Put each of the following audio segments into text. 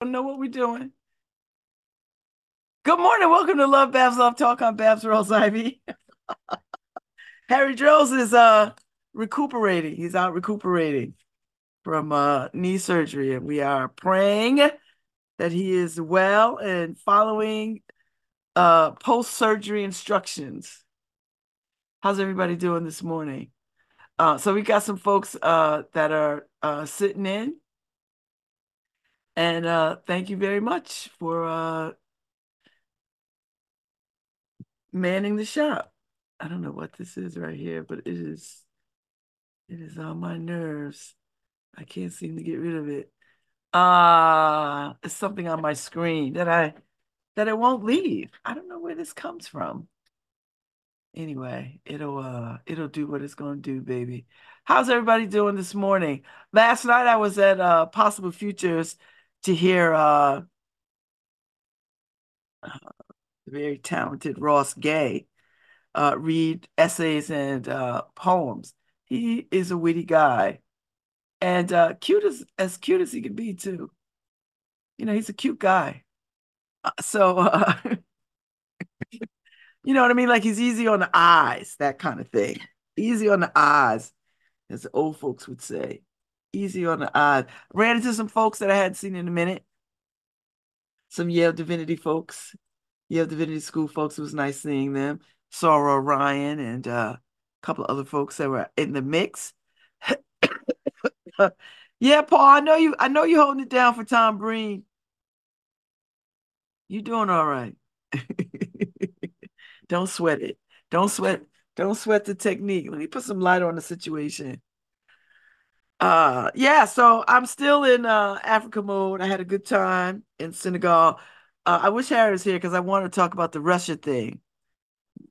don't know what we're doing. Good morning. Welcome to LoveBabz LoveTalk on Babz Rawls Ivy. Harry Droz is uh recuperating. He's out recuperating from uh knee surgery, and we are praying that he is well and following uh post-surgery instructions. How's everybody doing this morning? Uh so we got some folks uh that are uh sitting in and uh, thank you very much for uh, manning the shop. I don't know what this is right here, but it is it is on my nerves. I can't seem to get rid of it. Ah, uh, it's something on my screen that I that it won't leave. I don't know where this comes from. Anyway, it'll uh it'll do what it's gonna do, baby. How's everybody doing this morning? Last night I was at uh Possible Futures to hear uh, very talented Ross Gay uh, read essays and uh, poems. He is a witty guy, and uh, cute as as cute as he can be too. You know, he's a cute guy. Uh, so, uh, you know what I mean? Like he's easy on the eyes, that kind of thing. Easy on the eyes, as the old folks would say easy on the eyes. Ran into some folks that I hadn't seen in a minute. Some Yale Divinity folks, Yale Divinity School folks. It was nice seeing them. Saura Ryan and uh, a couple of other folks that were in the mix. yeah, Paul, I know you. I know you're holding it down for Tom Breen. You doing all right? don't sweat it. Don't sweat. Don't sweat the technique. Let me put some light on the situation. Uh yeah, so I'm still in uh Africa mode. I had a good time in Senegal. Uh, I wish Harry was here because I want to talk about the Russia thing.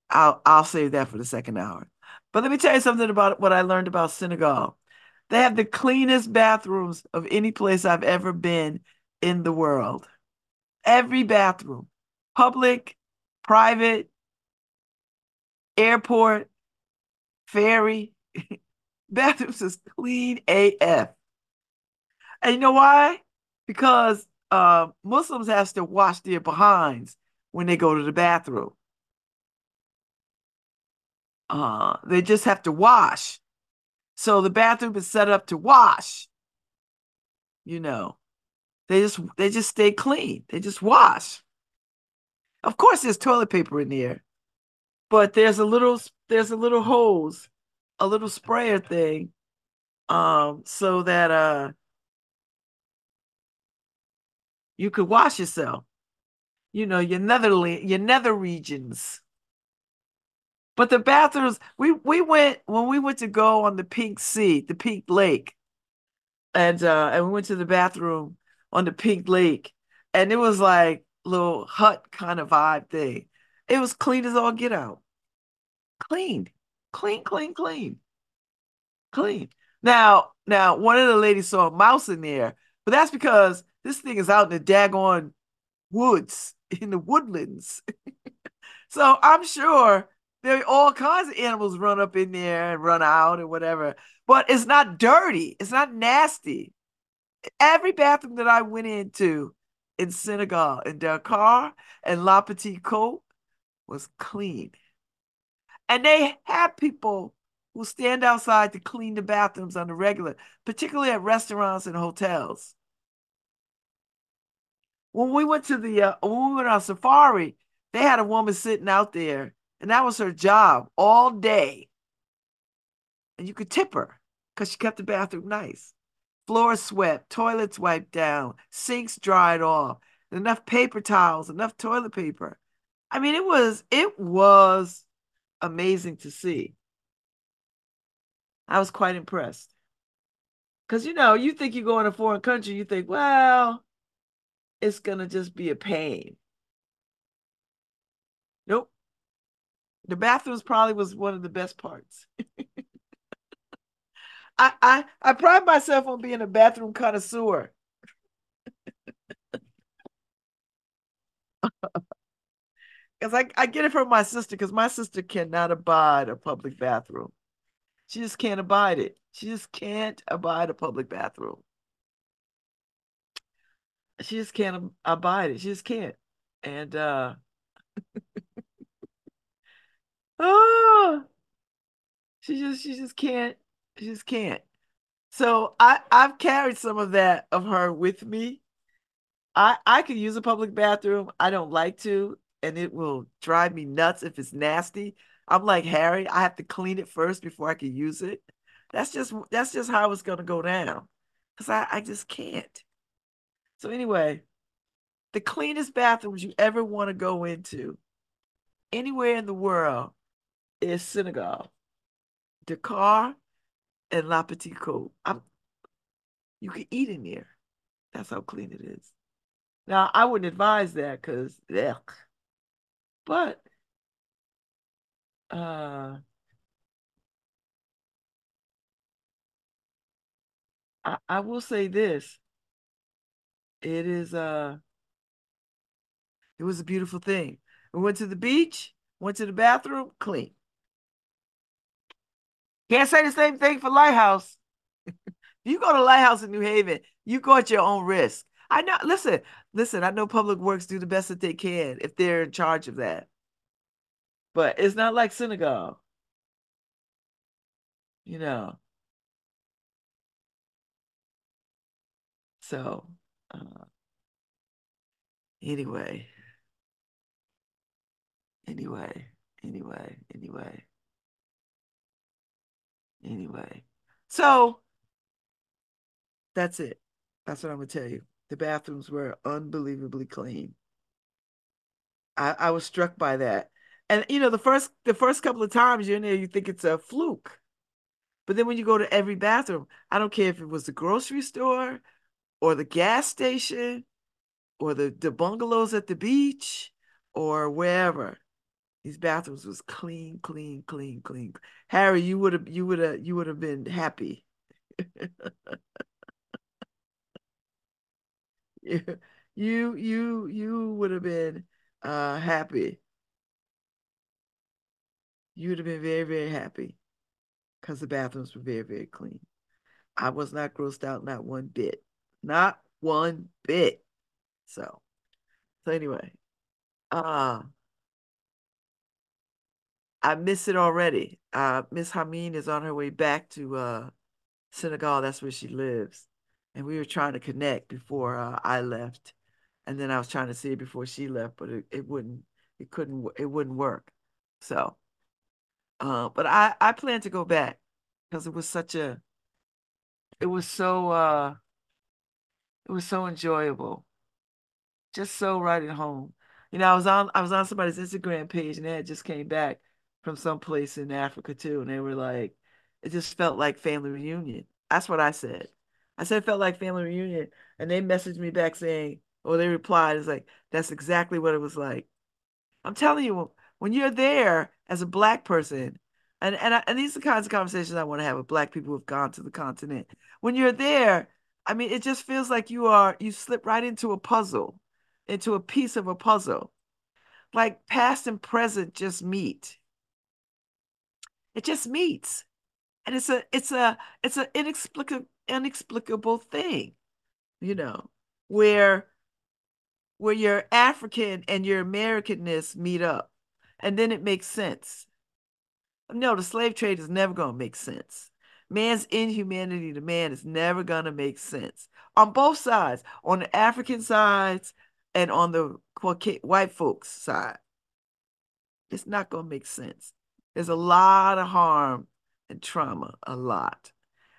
I'll I'll save that for the second hour. But let me tell you something about what I learned about Senegal. They have the cleanest bathrooms of any place I've ever been in the world. Every bathroom, public, private, airport, ferry. bathrooms is clean AF. And you know why? Because uh, Muslims have to wash their behinds when they go to the bathroom. Uh, they just have to wash. So the bathroom is set up to wash. You know, they just they just stay clean. They just wash. Of course, there's toilet paper in there, but there's a little there's a little hose a little sprayer thing um so that uh you could wash yourself. You know your netherly your nether regions. But the bathrooms we we went when we went to go on the pink sea the pink lake and uh and we went to the bathroom on the pink lake and it was like little hut kind of vibe thing. It was clean as all get out. Clean Clean, clean, clean. Clean. Now, now one of the ladies saw a mouse in there, but that's because this thing is out in the daggone woods, in the woodlands. so I'm sure there are all kinds of animals run up in there and run out or whatever. But it's not dirty. It's not nasty. Every bathroom that I went into in Senegal, in Dakar and La Petite Côte was clean. And they have people who stand outside to clean the bathrooms on the regular, particularly at restaurants and hotels. When we went to the uh, when we went on safari, they had a woman sitting out there, and that was her job all day. And you could tip her because she kept the bathroom nice. Floors swept, toilets wiped down, sinks dried off, enough paper towels, enough toilet paper. I mean, it was it was amazing to see. I was quite impressed. Because, you know, you think you go in a foreign country, you think, well, it's going to just be a pain. Nope. The bathrooms probably was one of the best parts. I, I I pride myself on being a bathroom connoisseur. because I, I get it from my sister because my sister cannot abide a public bathroom. She just can't abide it. She just can't abide a public bathroom. she just can't abide it. She just can't. And uh oh she just she just can't she just can't. So I I've carried some of that of her with me. I I could use a public bathroom. I don't like to, and it will drive me nuts if it's nasty. I'm like Harry, I have to clean it first before I can use it. That's just that's just how it's gonna go down. Cause I, I just can't. So anyway, the cleanest bathrooms you ever want to go into anywhere in the world is Senegal, Dakar, and La Petite Côte. I'm, you can eat in there. That's how clean it is. Now, I wouldn't advise that because, but uh, I, I will say this. It is uh it was a beautiful thing. We went to the beach, went to the bathroom, clean. Can't say the same thing for Lighthouse. if you go to Lighthouse in New Haven, you go at your own risk. I know, listen, listen, I know Public Works do the best that they can if they're in charge of that. But it's not like Senegal. You know. So, uh, anyway. Anyway, anyway, anyway. Anyway. So that's it. That's what I'm gonna tell you. The bathrooms were unbelievably clean. I, I was struck by that. And you know, the first the first couple of times you're in there, you think it's a fluke. But then when you go to every bathroom, I don't care if it was the grocery store or the gas station or the, the bungalows at the beach or wherever. These bathrooms was clean, clean, clean, clean. Harry, you would have you would have you would have been happy. you you you would have been uh happy. You would have been very, very happy because the bathrooms were very, very clean. I was not grossed out, not one bit. Not one bit. So, so anyway, uh I miss it already. Uh Miss Hameen is on her way back to uh Senegal. That's where she lives. And we were trying to connect before uh, I left. And then I was trying to see it before she left, but it, it wouldn't it couldn't it wouldn't work. So uh but I I plan to go back because it was such a it was so uh it was so enjoyable. Just so right at home. You know, I was on I was on somebody's Instagram page and they had just came back from some place in Africa too, and they were like, it just felt like family reunion. That's what I said. I said it felt like family reunion, and they messaged me back saying, or they replied, it's like that's exactly what it was like. I'm telling you, when you're there as a black person, and and I, and these are the kinds of conversations I want to have with black people who've gone to the continent. When you're there, I mean, it just feels like you are you slip right into a puzzle, into a piece of a puzzle, like past and present just meet. It just meets. And it's a it's a it's an inexplicable inexplicable thing, you know, where where your African and your Americanness meet up. And then it makes sense. No, the slave trade is never going to make sense. Man's inhumanity to man is never going to make sense on both sides, on the African sides and on the white folks' side. It's not going to make sense. There's a lot of harm and trauma, a lot.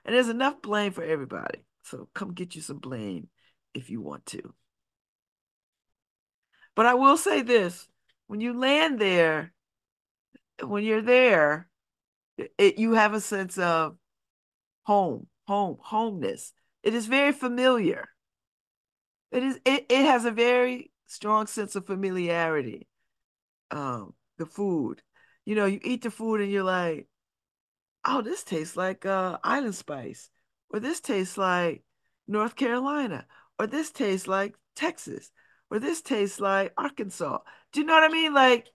And there's enough blame for everybody. So come get you some blame if you want to. But I will say this when you land there, when you're there, it, you have a sense of home, home, homeness. It is very familiar. It is it, it has a very strong sense of familiarity. Um, the food. You know, you eat the food and you're like, oh, this tastes like uh, island spice, or this tastes like North Carolina, or this tastes like Texas, or this tastes like Arkansas. Do you know what I mean? Like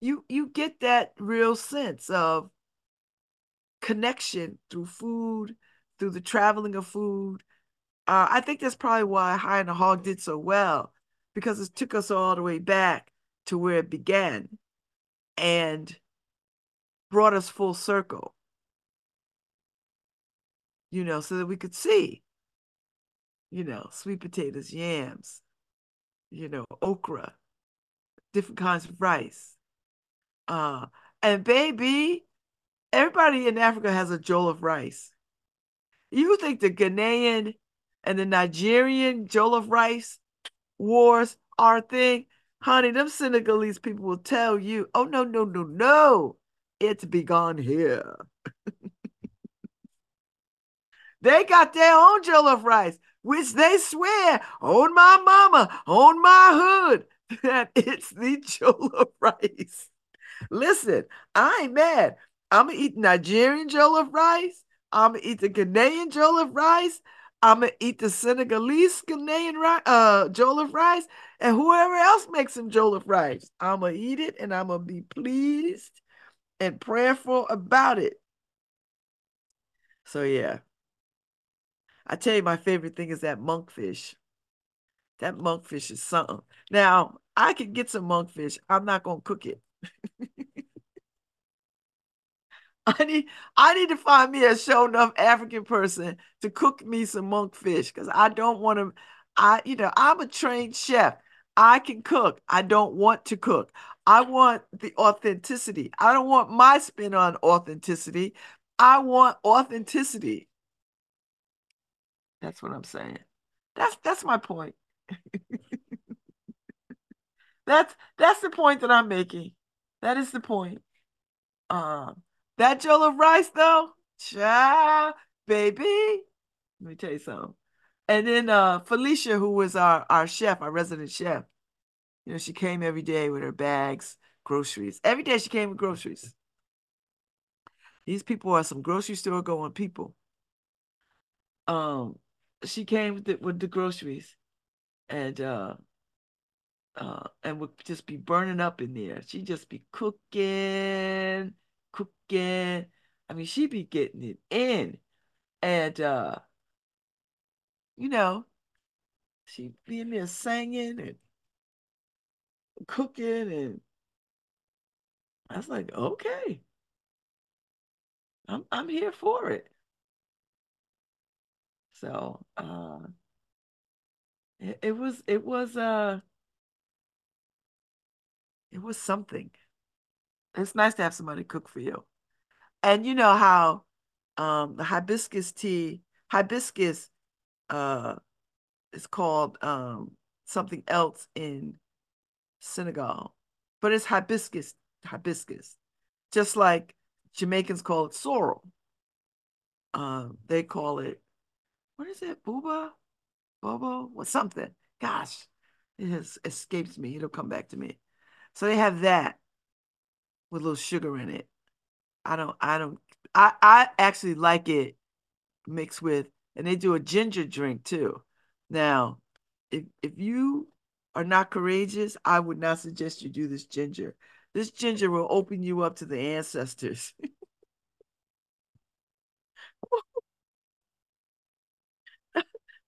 you you get that real sense of connection through food, through the traveling of food, Uh, I think that's probably why High on the Hog did so well, because it took us all the way back to where it began and brought us full circle. You know, so that we could see, you know, sweet potatoes, yams, you know, okra, different kinds of rice. Uh, and baby, everybody in Africa has a jollof of rice. You think the Ghanaian and the Nigerian jollof rice wars are a thing? Honey, them Senegalese people will tell you, oh, no, no, no, no. It's begun here. they got their own jollof rice, which they swear on my mama, on my hood, that it's the jollof rice. Listen, I ain't mad. I'm gonna eat Nigerian jollof rice. I'm gonna eat the Ghanaian jollof rice. I'm gonna eat the Senegalese Ghanaian rice, uh, jollof rice, and whoever else makes some jollof rice. I'm gonna eat it, and I'm gonna be pleased and prayerful about it. So yeah, I tell you, my favorite thing is that monkfish. That monkfish is something. Now I can get some monkfish. I'm not gonna cook it. I need I need to find me a show enough African person to cook me some monkfish because I don't want to. I you know I'm a trained chef. I can cook. I don't want to cook. I want the authenticity. I don't want my spin on authenticity. I want authenticity. That's what I'm saying. That's that's my point. that's that's the point that I'm making. That is the point. Um that jollof rice, though, cha, baby. Let me tell you something. And then uh, Felicia, who was our, our chef, our resident chef, you know, she came every day with her bags, groceries. Every day she came with groceries. These people are some grocery store going people. Um, she came with the, with the groceries, and uh, uh, and would just be burning up in there. She'd just be cooking, cooking. I mean, she'd be getting it in. And uh, you know, she'd be in there singing and cooking and I was like, okay. I'm I'm here for it. So uh it, it was it was uh it was something. It's nice to have somebody cook for you. And you know how um, the hibiscus tea, hibiscus uh, is called um, something else in Senegal, but it's hibiscus, hibiscus, just like Jamaicans call it sorrel. Um, they call it, what is it, booba, bobo, what something. Gosh, it has escaped me. It'll come back to me. So they have that with a little sugar in it. I don't, I don't, I, I actually like it mixed with, and they do a ginger drink too. Now, if if you are not courageous, I would not suggest you do this ginger. This ginger will open you up to the ancestors.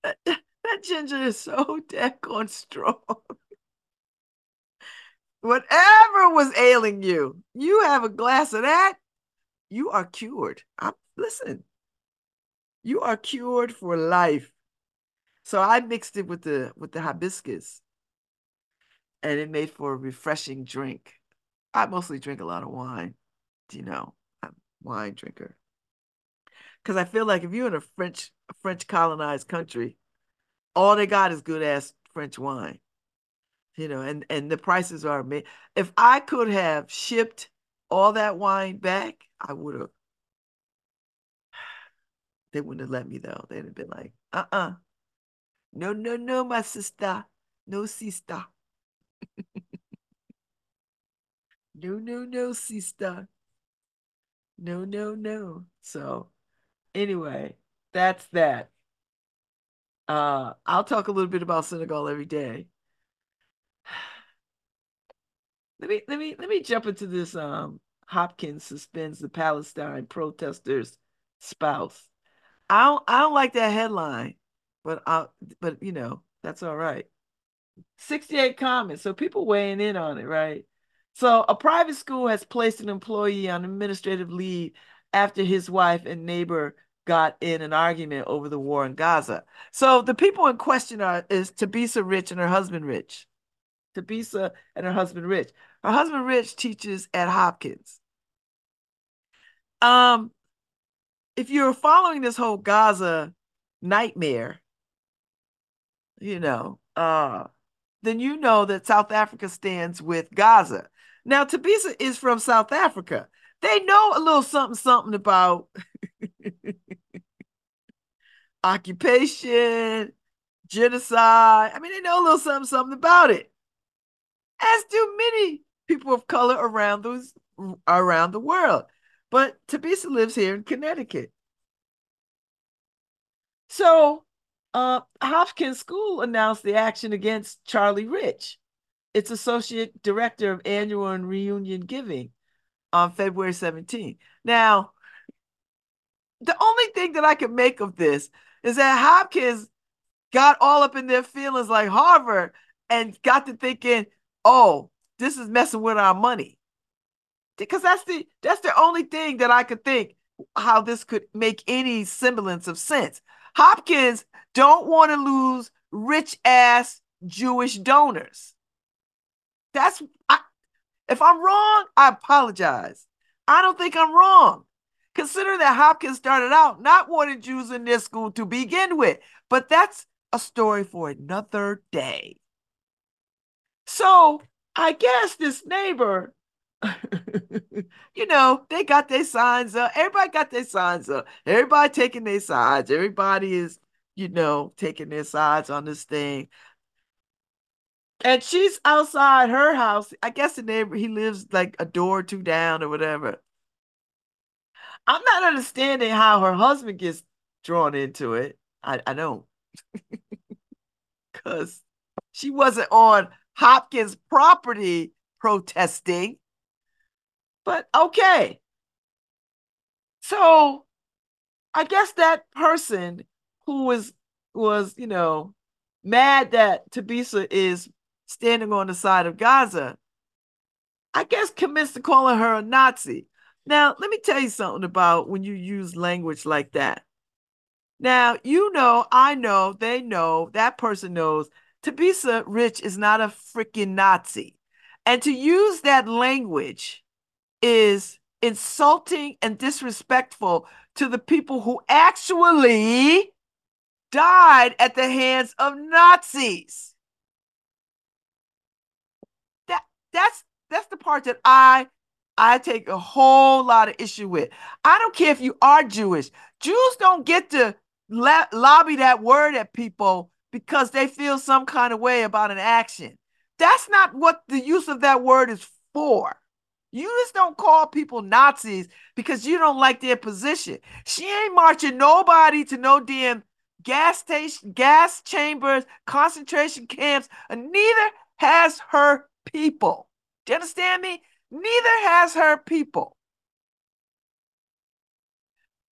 that, that ginger is so daggone strong. Whatever was ailing you, you have a glass of that, you are cured. I'm, listen, you are cured for life. So I mixed it with the with the hibiscus, and it made for a refreshing drink. I mostly drink a lot of wine. You know? I'm a wine drinker. Because I feel like if you're in a French French colonized country, all they got is good ass French wine. You know, and and the prices are made. If I could have shipped all that wine back, I would have. They wouldn't have let me though. They'd have been like, uh-uh. No, no, no, my sister. No, sister. No, no, no, sister. No, no, no. So anyway, that's that. Uh, I'll talk a little bit about Senegal every day. Let me let me let me jump into this um Hopkins suspends the Palestine protesters' spouse. I don't I don't like that headline. But I, but you know, that's all right. 68 comments. So people weighing in on it, right? So a private school has placed an employee on administrative leave after his wife and neighbor got in an argument over the war in Gaza. So the people in question are is Thabisa Rich and her husband Rich. Thabisa and her husband Rich. Her husband Rich teaches at Hopkins. Um, if you're following this whole Gaza nightmare, you know, uh, then you know that South Africa stands with Gaza. Now, Thabisa is from South Africa. They know a little something, something about occupation, genocide. I mean, they know a little something, something about it. As do many people of color around those around the world. But Thabisa lives here in Connecticut. So uh, Hopkins School announced the action against Charlie Rich, its associate director of annual and reunion giving on February 17. Now, the only thing that I can make of this is that Hopkins got all up in their feelings like Harvard and got to thinking, oh, this is messing with our money. Because that's the that's the only thing that I could think how this could make any semblance of sense. Hopkins don't want to lose rich ass Jewish donors. That's I, if I'm wrong, I apologize. I don't think I'm wrong. Consider that Hopkins started out not wanting Jews in their school to begin with, but that's a story for another day. So I guess this neighbor, you know, they got their signs up. Everybody got their signs up. Everybody taking their sides. Everybody is, you know, taking their sides on this thing. And she's outside her house. I guess the neighbor, he lives like a door or two down or whatever. I'm not understanding how her husband gets drawn into it. I, I don't. Because she wasn't on Hopkins property protesting. But okay. So I guess that person who was was, you know, mad that Thabisa is standing on the side of Gaza, I guess commits to calling her a Nazi. Now, let me tell you something about when you use language like that. Now, you know, I know, they know, that person knows Thabisa Rich is not a freaking Nazi. And to use that language is insulting and disrespectful to the people who actually died at the hands of Nazis. That that's that's the part that I I take a whole lot of issue with. I don't care if you are Jewish. Jews don't get to lobby that word at people because they feel some kind of way about an action. That's not what the use of that word is for. You just don't call people Nazis because you don't like their position. She ain't marching nobody to no damn gas station, gas chambers, concentration camps, and neither has her people. Do you understand me? Neither has her people.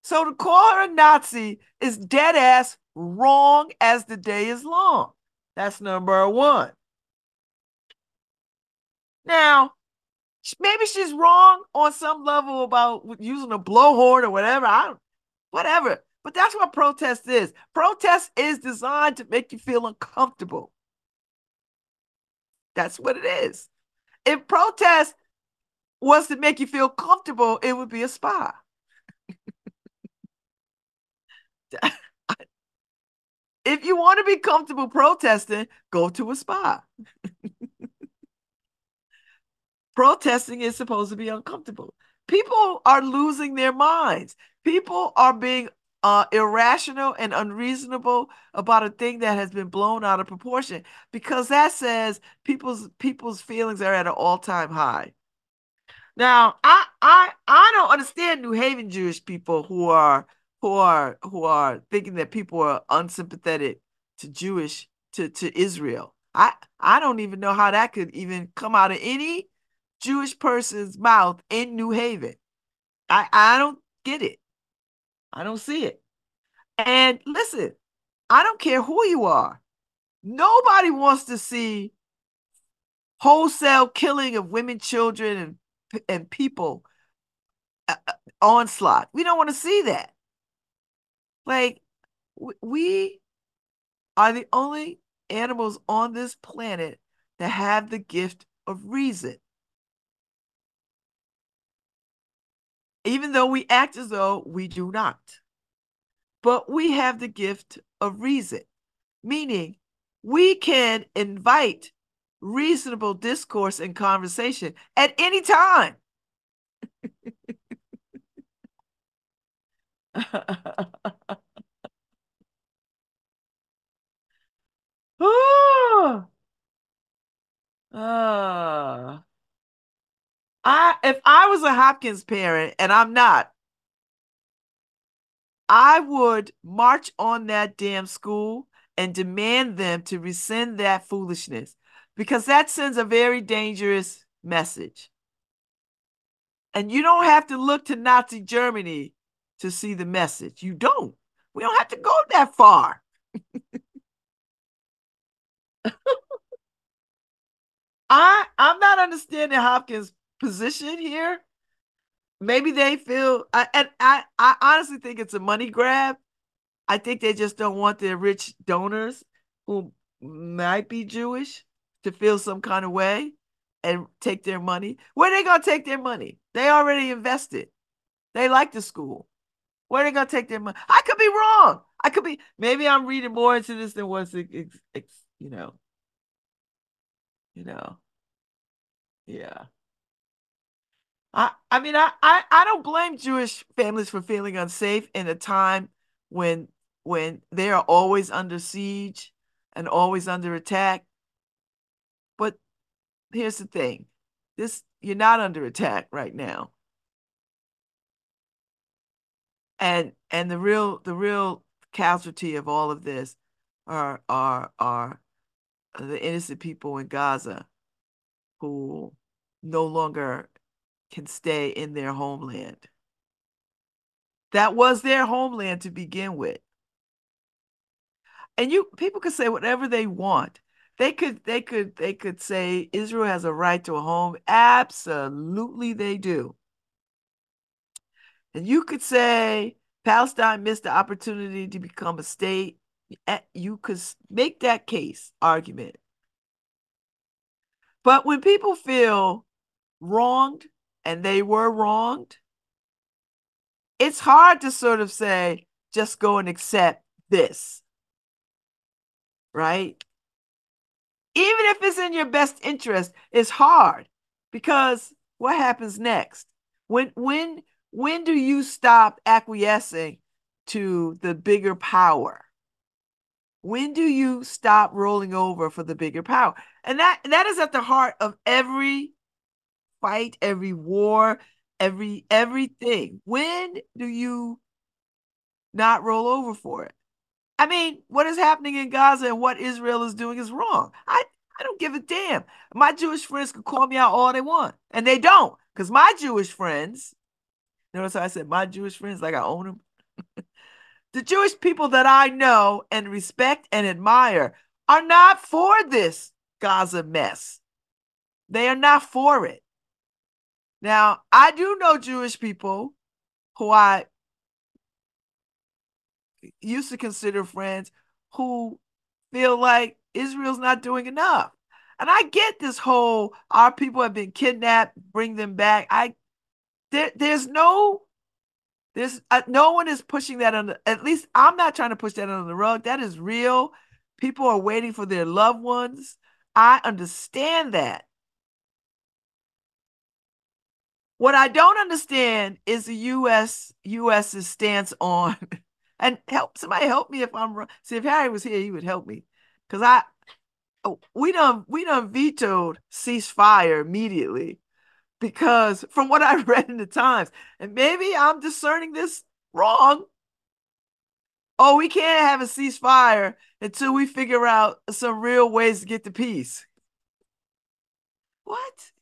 So to call her a Nazi is dead ass wrong as the day is long. That's number one. Now, maybe she's wrong on some level about using a blowhorn or whatever. I don't, whatever. But that's what protest is. Protest is designed to make you feel uncomfortable. That's what it is. If protest was to make you feel comfortable, it would be a spa. if you want to be comfortable protesting, go to a spa. Protesting is supposed to be uncomfortable. People are losing their minds. People are being uh, irrational and unreasonable about a thing that has been blown out of proportion because that says people's people's feelings are at an all-time high. Now, I I I don't understand New Haven Jewish people who are who are who are thinking that people are unsympathetic to Jewish to to Israel. I I don't even know how that could even come out of any Jewish person's mouth in New Haven. I I don't get it. I don't see it. And listen, I don't care who you are. Nobody wants to see wholesale killing of women, children, and and people uh, uh onslaught. We don't want to see that. Like we are the only animals on this planet that have the gift of reason. Even though we act as though we do not. But we have the gift of reason, meaning we can invite reasonable discourse and conversation at any time. oh, uh, I if I was a Hopkins parent, and I'm not, I would march on that damn school and demand them to rescind that foolishness because that sends a very dangerous message. And you don't have to look to Nazi Germany to see the message. You don't. We don't have to go that far. I I'm not understanding Hopkins' position here. Maybe they feel and I I honestly think it's a money grab. I think they just don't want their rich donors who might be Jewish to feel some kind of way and take their money. Where they gonna take their money? They already invested. They like the school. Where they gonna take their money? I could be wrong. I could be. Maybe I'm reading more into this than what's you know. You know. Yeah. I I mean I, I I don't blame Jewish families for feeling unsafe in a time when when they are always under siege and always under attack. But here's the thing. This you're not under attack right now. And and the real the real casualty of all of this are are are the innocent people in Gaza who no longer can stay in their homeland. That was their homeland to begin with. And you people could say whatever they want. They could they could they could say Israel has a right to a home. Absolutely they do. And you could say Palestine missed the opportunity to become a state. You could make that case argument. But when people feel wronged and they were wronged, it's hard to sort of say, just go and accept this. Right? Even if it's in your best interest, it's hard because what happens next? When when when do you stop acquiescing to the bigger power? When do you stop rolling over for the bigger power? And that that is at the heart of every fight, every war, every everything. When do you not roll over for it? I mean, what is happening in Gaza and what Israel is doing is wrong. I I don't give a damn. My Jewish friends can call me out all they want, and they don't, because my Jewish friends. Notice how I said my Jewish friends, like I own them. the Jewish people that I know and respect and admire are not for this Gaza mess. They are not for it. Now, I do know Jewish people who I used to consider friends who feel like Israel's not doing enough. And I get this whole our people have been kidnapped, bring them back. I there, there's no there's uh, no one is pushing that on the, at least I'm not trying to push that under the rug. That is real. People are waiting for their loved ones. I understand that. What I don't understand is the U.S. U.S.'s stance on, and help somebody help me if I'm wrong. See, if Harry was here, he would help me, because I, oh, we done we done vetoed ceasefire immediately, because from what I read in the Times, and maybe I'm discerning this wrong. Oh, we can't have a ceasefire until we figure out some real ways to get to peace. What?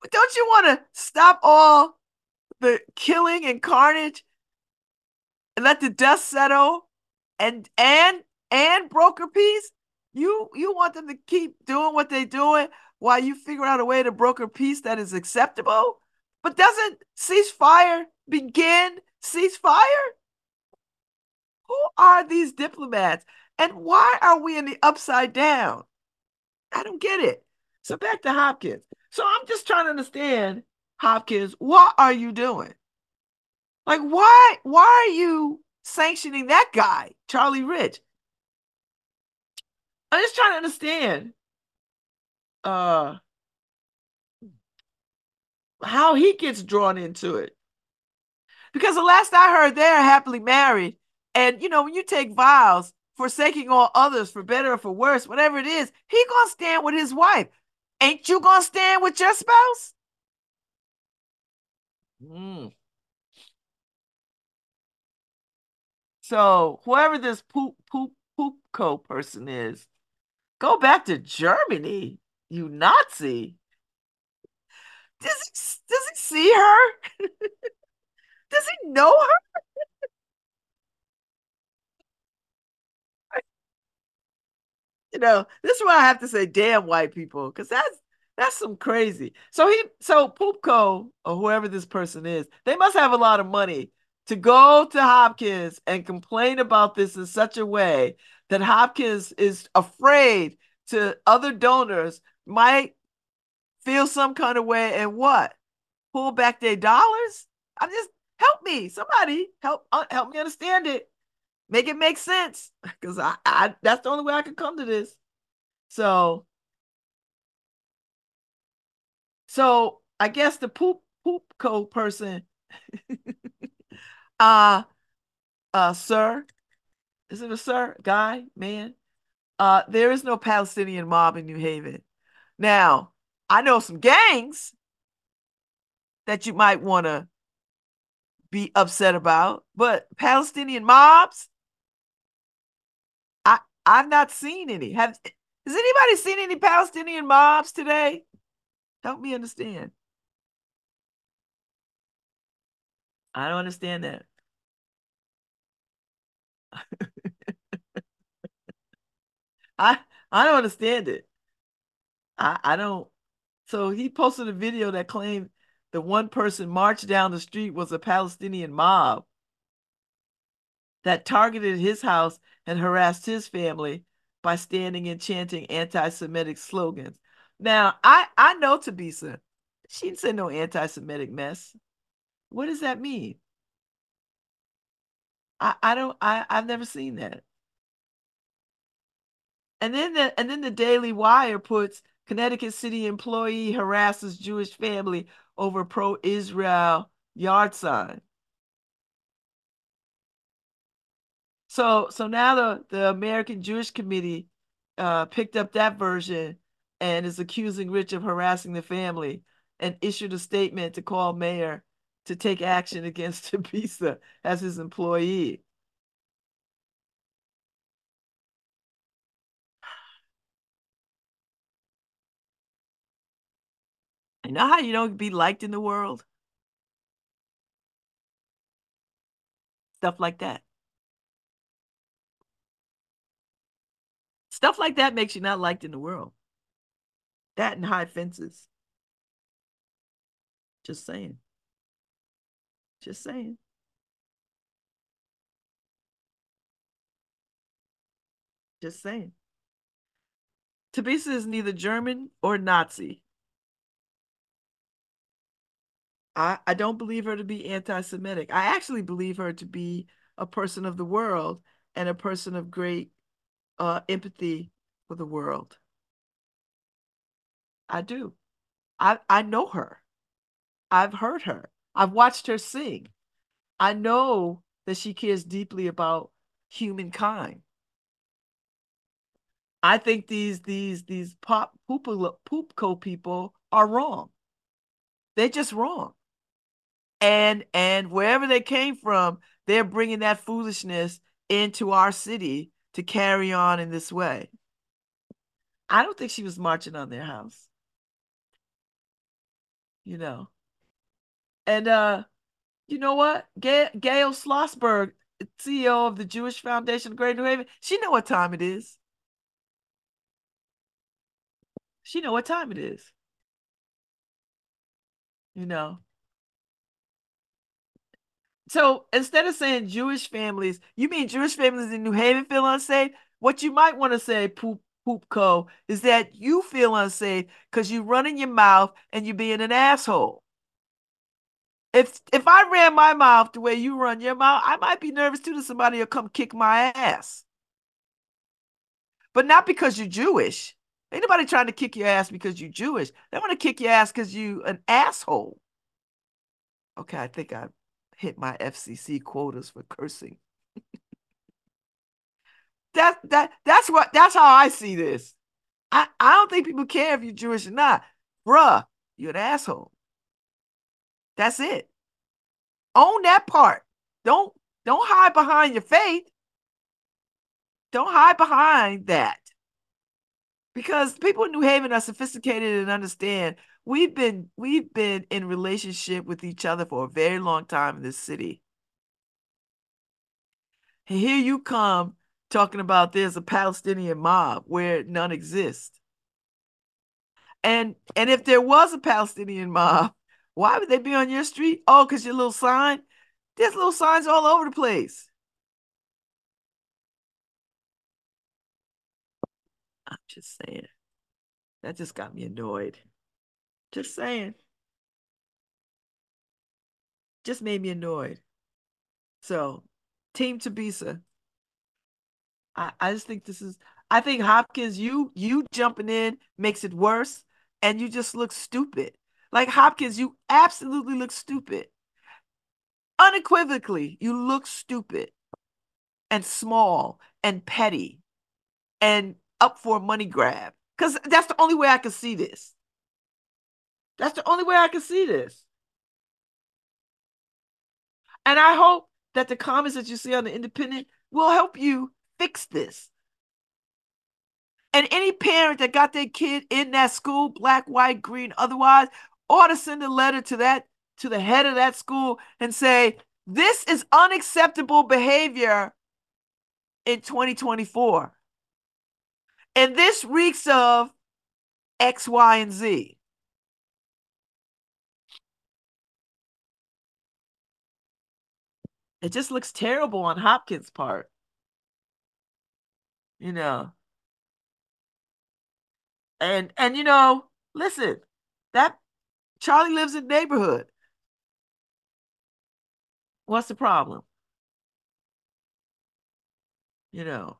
But don't you want to stop all the killing and carnage and let the dust settle and and and broker peace. You you want them to keep doing what they're doing while you figure out a way to broker peace that is acceptable? But doesn't ceasefire begin ceasefire? Who are these diplomats? And why are we in the upside down? I don't get it. So back to Hopkins. So I'm just trying to understand, Hopkins, what are you doing? Like, why why are you sanctioning that guy, Charlie Rich? I'm just trying to understand uh how he gets drawn into it. Because the last I heard, they're happily married. And you know, when you take vows, forsaking all others for better or for worse, whatever it is, he gonna stand with his wife. Ain't you gonna stand with your spouse? Mm. So whoever this poop poop poopco person is, go back to Germany, you Nazi. Does he does he see her? does he know her? You know, this is why I have to say damn white people, because that's that's some crazy. So he so Poopco or whoever this person is, they must have a lot of money to go to Hopkins and complain about this in such a way that Hopkins is afraid to other donors might feel some kind of way and what? Pull back their dollars? I'm just help me. Somebody help uh, help me understand it make it make sense because I, I that's the only way I could come to this. So, so I guess the poop poop co person, uh, uh, sir, is it a sir, guy, man? Uh, there is no Palestinian mob in New Haven. Now, I know some gangs that you might want to be upset about, but Palestinian mobs, I've not seen any. Have has anybody seen any Palestinian mobs today? Help me understand. I don't understand that. I I don't understand it. I I don't. So he posted a video that claimed the one person marched down the street was a Palestinian mob that targeted his house and harassed his family by standing and chanting anti-Semitic slogans. Now, I I know Thabisa. She didn't say no anti-Semitic mess. What does that mean? I, I don't I, I've never seen that. And then the and then the Daily Wire puts Connecticut city employee harasses Jewish family over pro-Israel yard sign. So so now the, the American Jewish Committee uh, picked up that version and is accusing Rich of harassing the family and issued a statement to call Mayor to take action against Thabisa as his employee. You know how you don't be liked in the world? Stuff like that. Stuff like that makes you not liked in the world. That and high fences. Just saying. Just saying. Just saying. Thabisa is neither German or Nazi. I, I don't believe her to be anti Semitic. I actually believe her to be a person of the world and a person of great uh, empathy for the world. I do. I I know her. I've heard her. I've watched her sing. I know that she cares deeply about humankind. I think these these these pop poop poopco people are wrong. They're just wrong. And and wherever they came from, they're bringing that foolishness into our city to carry on in this way. I don't think she was marching on their house. You know. And uh you know what? Gail, Gail Schlossberg CEO of the Jewish Foundation of Great New Haven, she know what time it is. She know what time it is. You know. So instead of saying Jewish families, you mean Jewish families in New Haven feel unsafe? What you might want to say, poop poop co, is that you feel unsafe because you running your mouth and you're being an asshole. If if I ran my mouth the way you run your mouth, I might be nervous too that somebody will come kick my ass. But not because you're Jewish. Ain't nobody trying to kick your ass because you're Jewish. They want to kick your ass because you an asshole. Okay, I think I hit my FCC quotas for cursing. that that that's what that's how I see this. I, I don't think people care if you're Jewish or not. Bruh, you're an asshole. That's it. Own that part. Don't don't hide behind your faith. Don't hide behind that. Because people in New Haven are sophisticated and understand we've been we've been in relationship with each other for a very long time in this city. And here you come talking about there's a Palestinian mob where none exist. And and if there was a Palestinian mob, why would they be on your street? Oh, because your little sign? There's little signs all over the place. I'm just saying. That just got me annoyed. Just saying. Just made me annoyed. So, Team Thabisa. I, I just think this is I think Hopkins, you you jumping in makes it worse, and you just look stupid. Like Hopkins, you absolutely look stupid. Unequivocally, you look stupid and small and petty and up for a money grab. Because that's the only way I can see this. That's the only way I can see this. And I hope that the comments that you see on the independent will help you fix this. And any parent that got their kid in that school, black, white, green, otherwise, ought to send a letter to that to the head of that school and say, this is unacceptable behavior in 2024. And this reeks of X, Y, and Z. It just looks terrible on Hopkins' part. You know. And and you know, listen, that Charlie lives in neighborhood. What's the problem? You know.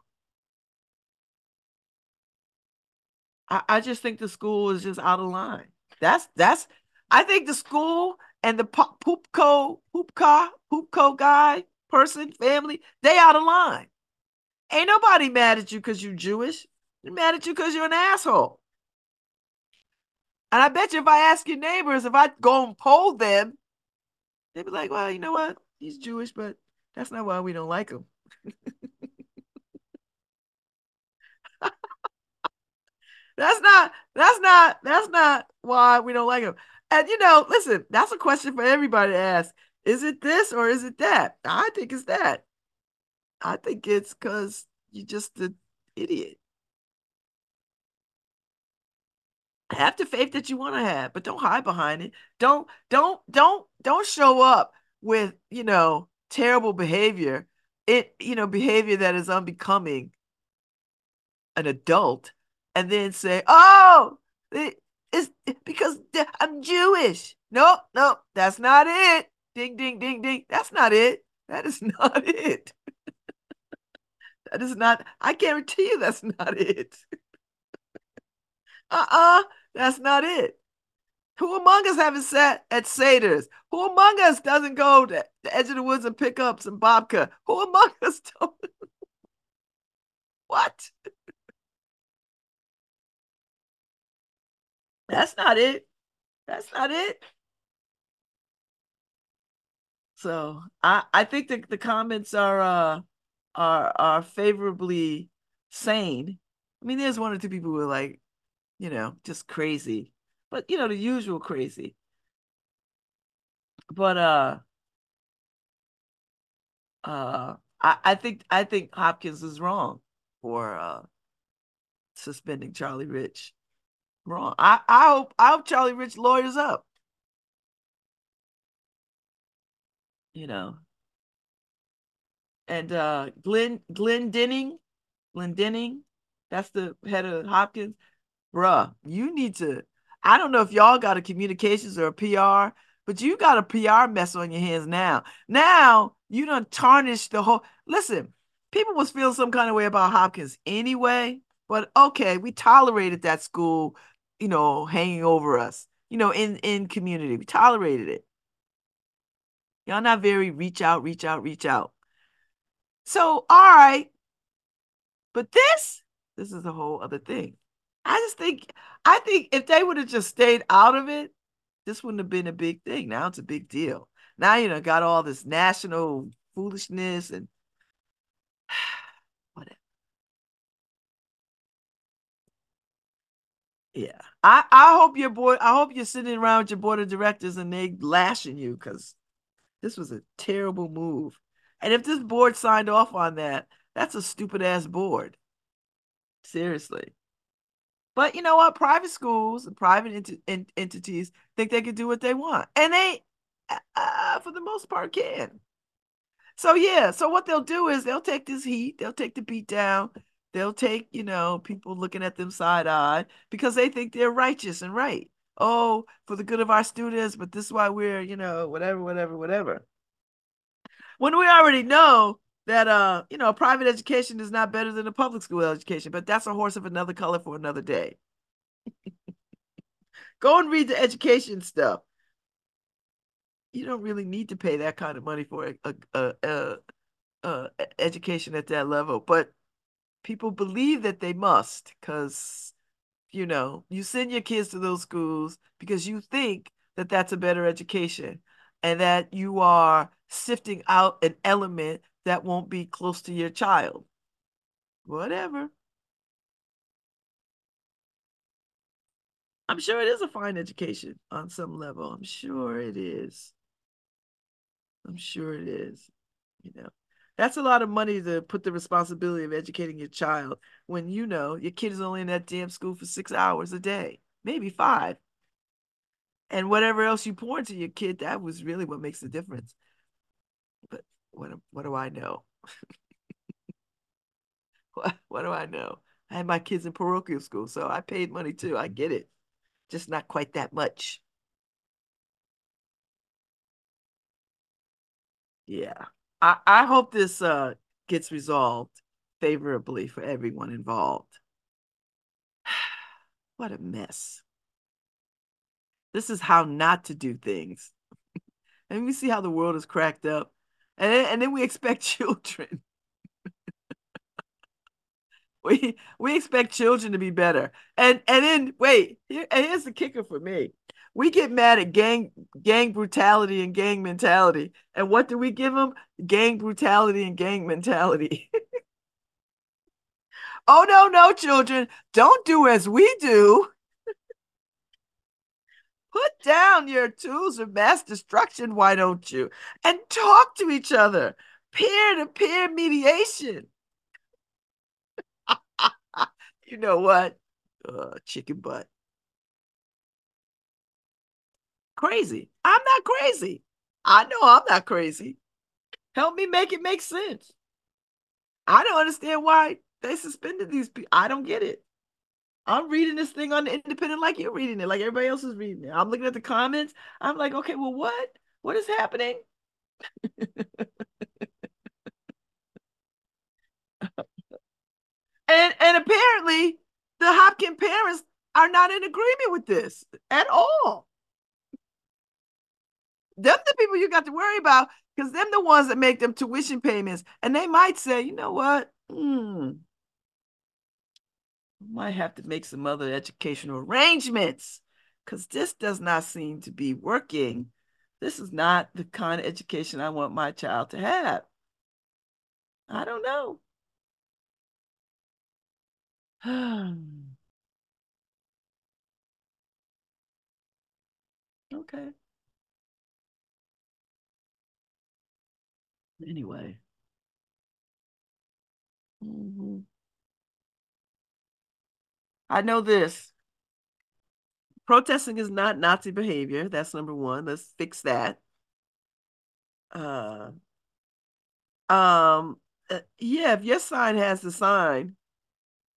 I, I just think the school is just out of line. That's that's I think the school and the poopco poopca poopco guy person family they out of line. Ain't nobody mad at you because you're Jewish. They're mad at you because you're an asshole. And I bet you if I ask your neighbors, if I go and poll them, they'd be like, well, you know what? He's Jewish, but that's not why we don't like him. that's not, that's not, that's not why we don't like him. And you know, listen, that's a question for everybody to ask. Is it this or is it that? I think it's that. I think it's because you're just an idiot. have the faith that you want to have, but don't hide behind it. Don't don't don't don't show up with, you know, terrible behavior. It, you know, behavior that is unbecoming an adult and then say, "Oh, because I'm Jewish." Nope, nope, that's not it. Ding ding ding ding. That's not it. That is not it. that is not I guarantee you that's not it. uh-uh, that's not it. Who among us haven't sat at Seder's? Who among us doesn't go to the edge of the woods and pick up some babka? Who among us don't? what? That's not it. That's not it. So I I think the, the comments are uh are are favorably sane. I mean, there's one or two people who are like, you know, just crazy. But you know, the usual crazy. But uh uh I, I think I think Hopkins is wrong for uh, suspending Charlie Rich. Wrong. I, I hope I hope Charlie Rich lawyers up. You know. And uh Glenn Glenn Denning, Glenn Denning, that's the head of Hopkins. Bruh, you need to. I don't know if y'all got a communications or a PR, but you got a PR mess on your hands now. Now you done tarnished the whole. Listen, people was feeling some kind of way about Hopkins anyway, but okay, we tolerated that school, you know, hanging over us, you know, in in community. We tolerated it. Y'all not very reach out, reach out, reach out. So, all right. But this, this is a whole other thing. I just think, I think if they would have just stayed out of it, this wouldn't have been a big thing. Now it's a big deal. Now, you know, got all this national foolishness and Yeah. I, I hope your boy, I hope you're sitting around with your board of directors and they lashing you because this was a terrible move. And if this board signed off on that, that's a stupid ass board. Seriously. But you know what? Private schools and private ent- ent- entities think they can do what they want. And they, uh, for the most part, can. So, yeah. So, what they'll do is they'll take this heat, they'll take the beat down, they'll take, you know, people looking at them side eye because they think they're righteous and right. Oh, for the good of our students, but this is why we're, you know, whatever, whatever, whatever. When we already know that uh you know a private education is not better than a public school education but that's a horse of another color for another day. Go and read the education stuff. You don't really need to pay that kind of money for a, a, a, a education at that level but people believe that they must because you know you send your kids to those schools because you think that that's a better education and that you are sifting out an element that won't be close to your child. Whatever. I'm sure it is a fine education on some level. I'm sure it is. I'm sure it is. You know, that's a lot of money to put the responsibility of educating your child when you know your kid is only in that damn school for six hours a day, maybe five. And whatever else you pour into your kid, that was really what makes the difference. But what what do I know? what what do I know? I had my kids in parochial school, so I paid money too. I get it. Just not quite that much. Yeah. I, I hope this uh gets resolved favorably for everyone involved. what a mess. This is how not to do things. and we see how the world is cracked up. And then, and then we expect children. we we expect children to be better. And and then wait, here, and here's the kicker for me. We get mad at gang gang brutality and gang mentality. And what do we give them? Gang brutality and gang mentality. oh no, no, children, don't do as we do. Put down your tools of mass destruction, why don't you? And talk to each other. Peer to peer mediation. you know what? Uh, chicken butt. Crazy. I'm not crazy. I know I'm not crazy. Help me make it make sense. I don't understand why they suspended these people. I don't get it. I'm reading this thing on the independent like you're reading it, like everybody else is reading it. I'm looking at the comments. I'm like, okay, well, what? What is happening? and and apparently the Hopkins parents are not in agreement with this at all. Them the people you got to worry about because them the ones that make them tuition payments, and they might say, you know what? Hmm, might have to make some other educational arrangements because this does not seem to be working. This is not the kind of education I want my child to have. I don't know. okay. Anyway. Mhm. I know this. Protesting is not Nazi behavior. That's number one. Let's fix that. Uh, um, uh, yeah, if your sign has the sign,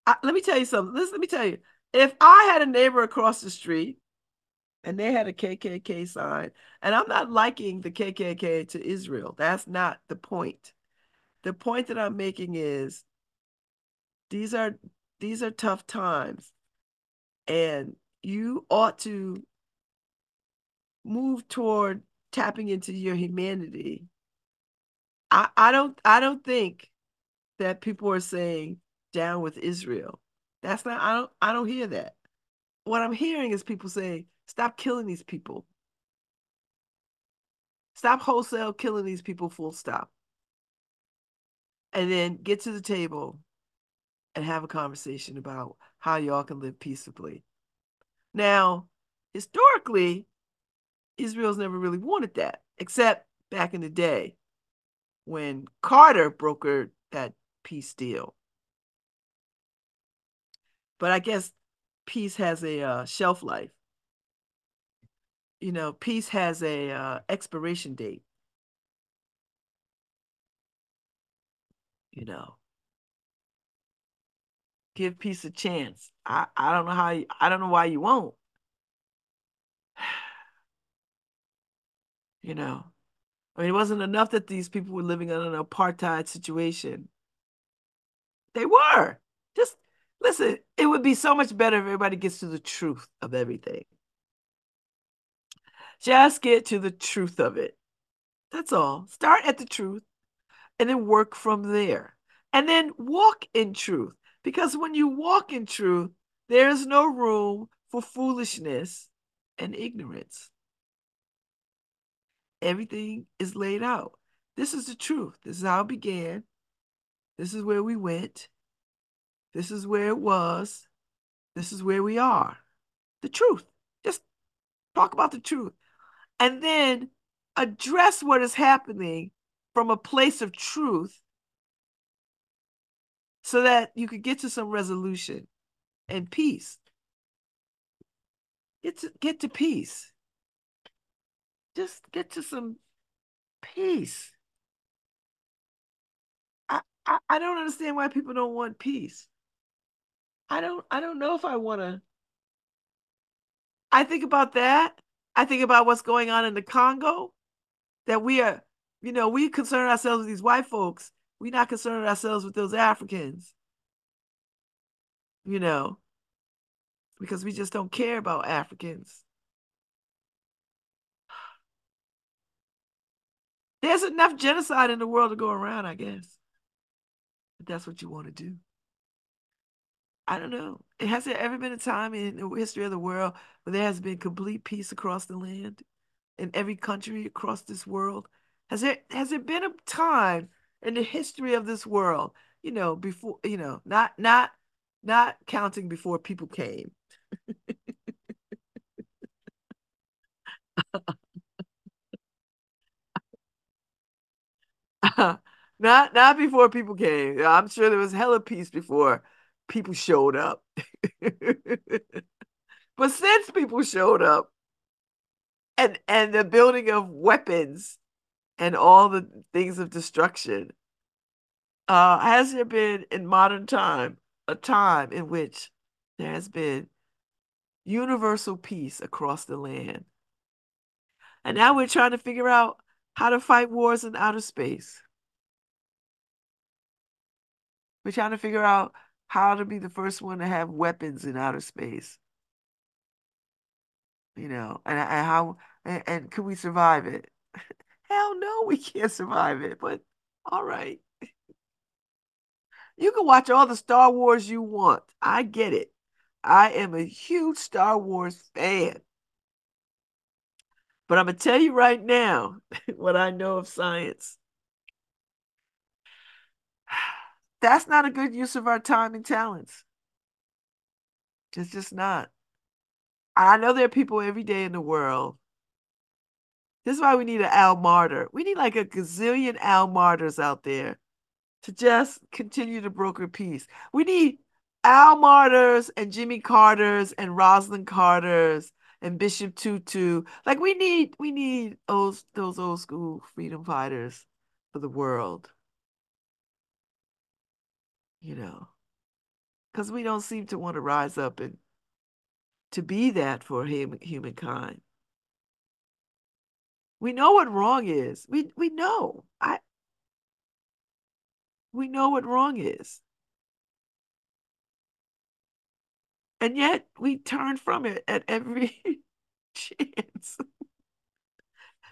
I, let me tell you something. Listen, let me tell you. If I had a neighbor across the street and they had a KKK sign, and I'm not liking the KKK to Israel, that's not the point. The point that I'm making is these are these are tough times, and you ought to move toward tapping into your humanity. I, I don't I don't think that people are saying down with Israel. That's not I don't I don't hear that. What I'm hearing is people saying, stop killing these people. Stop wholesale killing these people, full stop. And then get to the table and have a conversation about how y'all can live peaceably. Now, historically, Israel's never really wanted that, except back in the day when Carter brokered that peace deal. But I guess peace has a uh, shelf life. You know, peace has a uh, expiration date. You know, give peace a chance. I, I don't know how you, I don't know why you won't. You know, I mean, it wasn't enough that these people were living in an apartheid situation. They were. Just listen, it would be so much better if everybody gets to the truth of everything. Just get to the truth of it. That's all. Start at the truth and then work from there. And then walk in truth. Because when you walk in truth, there is no room for foolishness and ignorance. Everything is laid out. This is the truth. This is how it began. This is where we went. This is where it was. This is where we are. The truth. Just talk about the truth. And then address what is happening from a place of truth so that you could get to some resolution and peace. Get to get to peace. Just get to some peace. I, I, I don't understand why people don't want peace. I don't I don't know if I want to. I think about that. I think about what's going on in the Congo. That we are, you know, we concern ourselves with these white folks. We're not concerned ourselves with those Africans. You know, because we just don't care about Africans. There's enough genocide in the world to go around, I guess. If that's what you want to do. I don't know. Has there ever been a time in the history of the world where there has been complete peace across the land in every country across this world? Has there has there been a time in the history of this world, you know, before you know, not not not counting before people came. not not before people came. I'm sure there was hella peace before people showed up. but since people showed up and and the building of weapons and all the things of destruction, uh, has there been in modern time a time in which there has been universal peace across the land? And now we're trying to figure out how to fight wars in outer space. We're trying to figure out how to be the first one to have weapons in outer space. You know, and, and how and, and could we survive it? Hell no, we can't survive it. But all right. You can watch all the Star Wars you want. I get it. I am a huge Star Wars fan. But I'm going to tell you right now what I know of science. That's not a good use of our time and talents. It's just not. I know there are people every day in the world. This is why we need an Al Martyr. We need like a gazillion Al Martyrs out there to just continue to broker peace. We need Al Martyrs and Jimmy Carters and Rosalynn Carters and Bishop Tutu. Like we need we need those those old school freedom fighters for the world. You know. Because we don't seem to want to rise up and to be that for hum, humankind. We know what wrong is. We we know. I we know what wrong is. And yet we turn from it at every chance.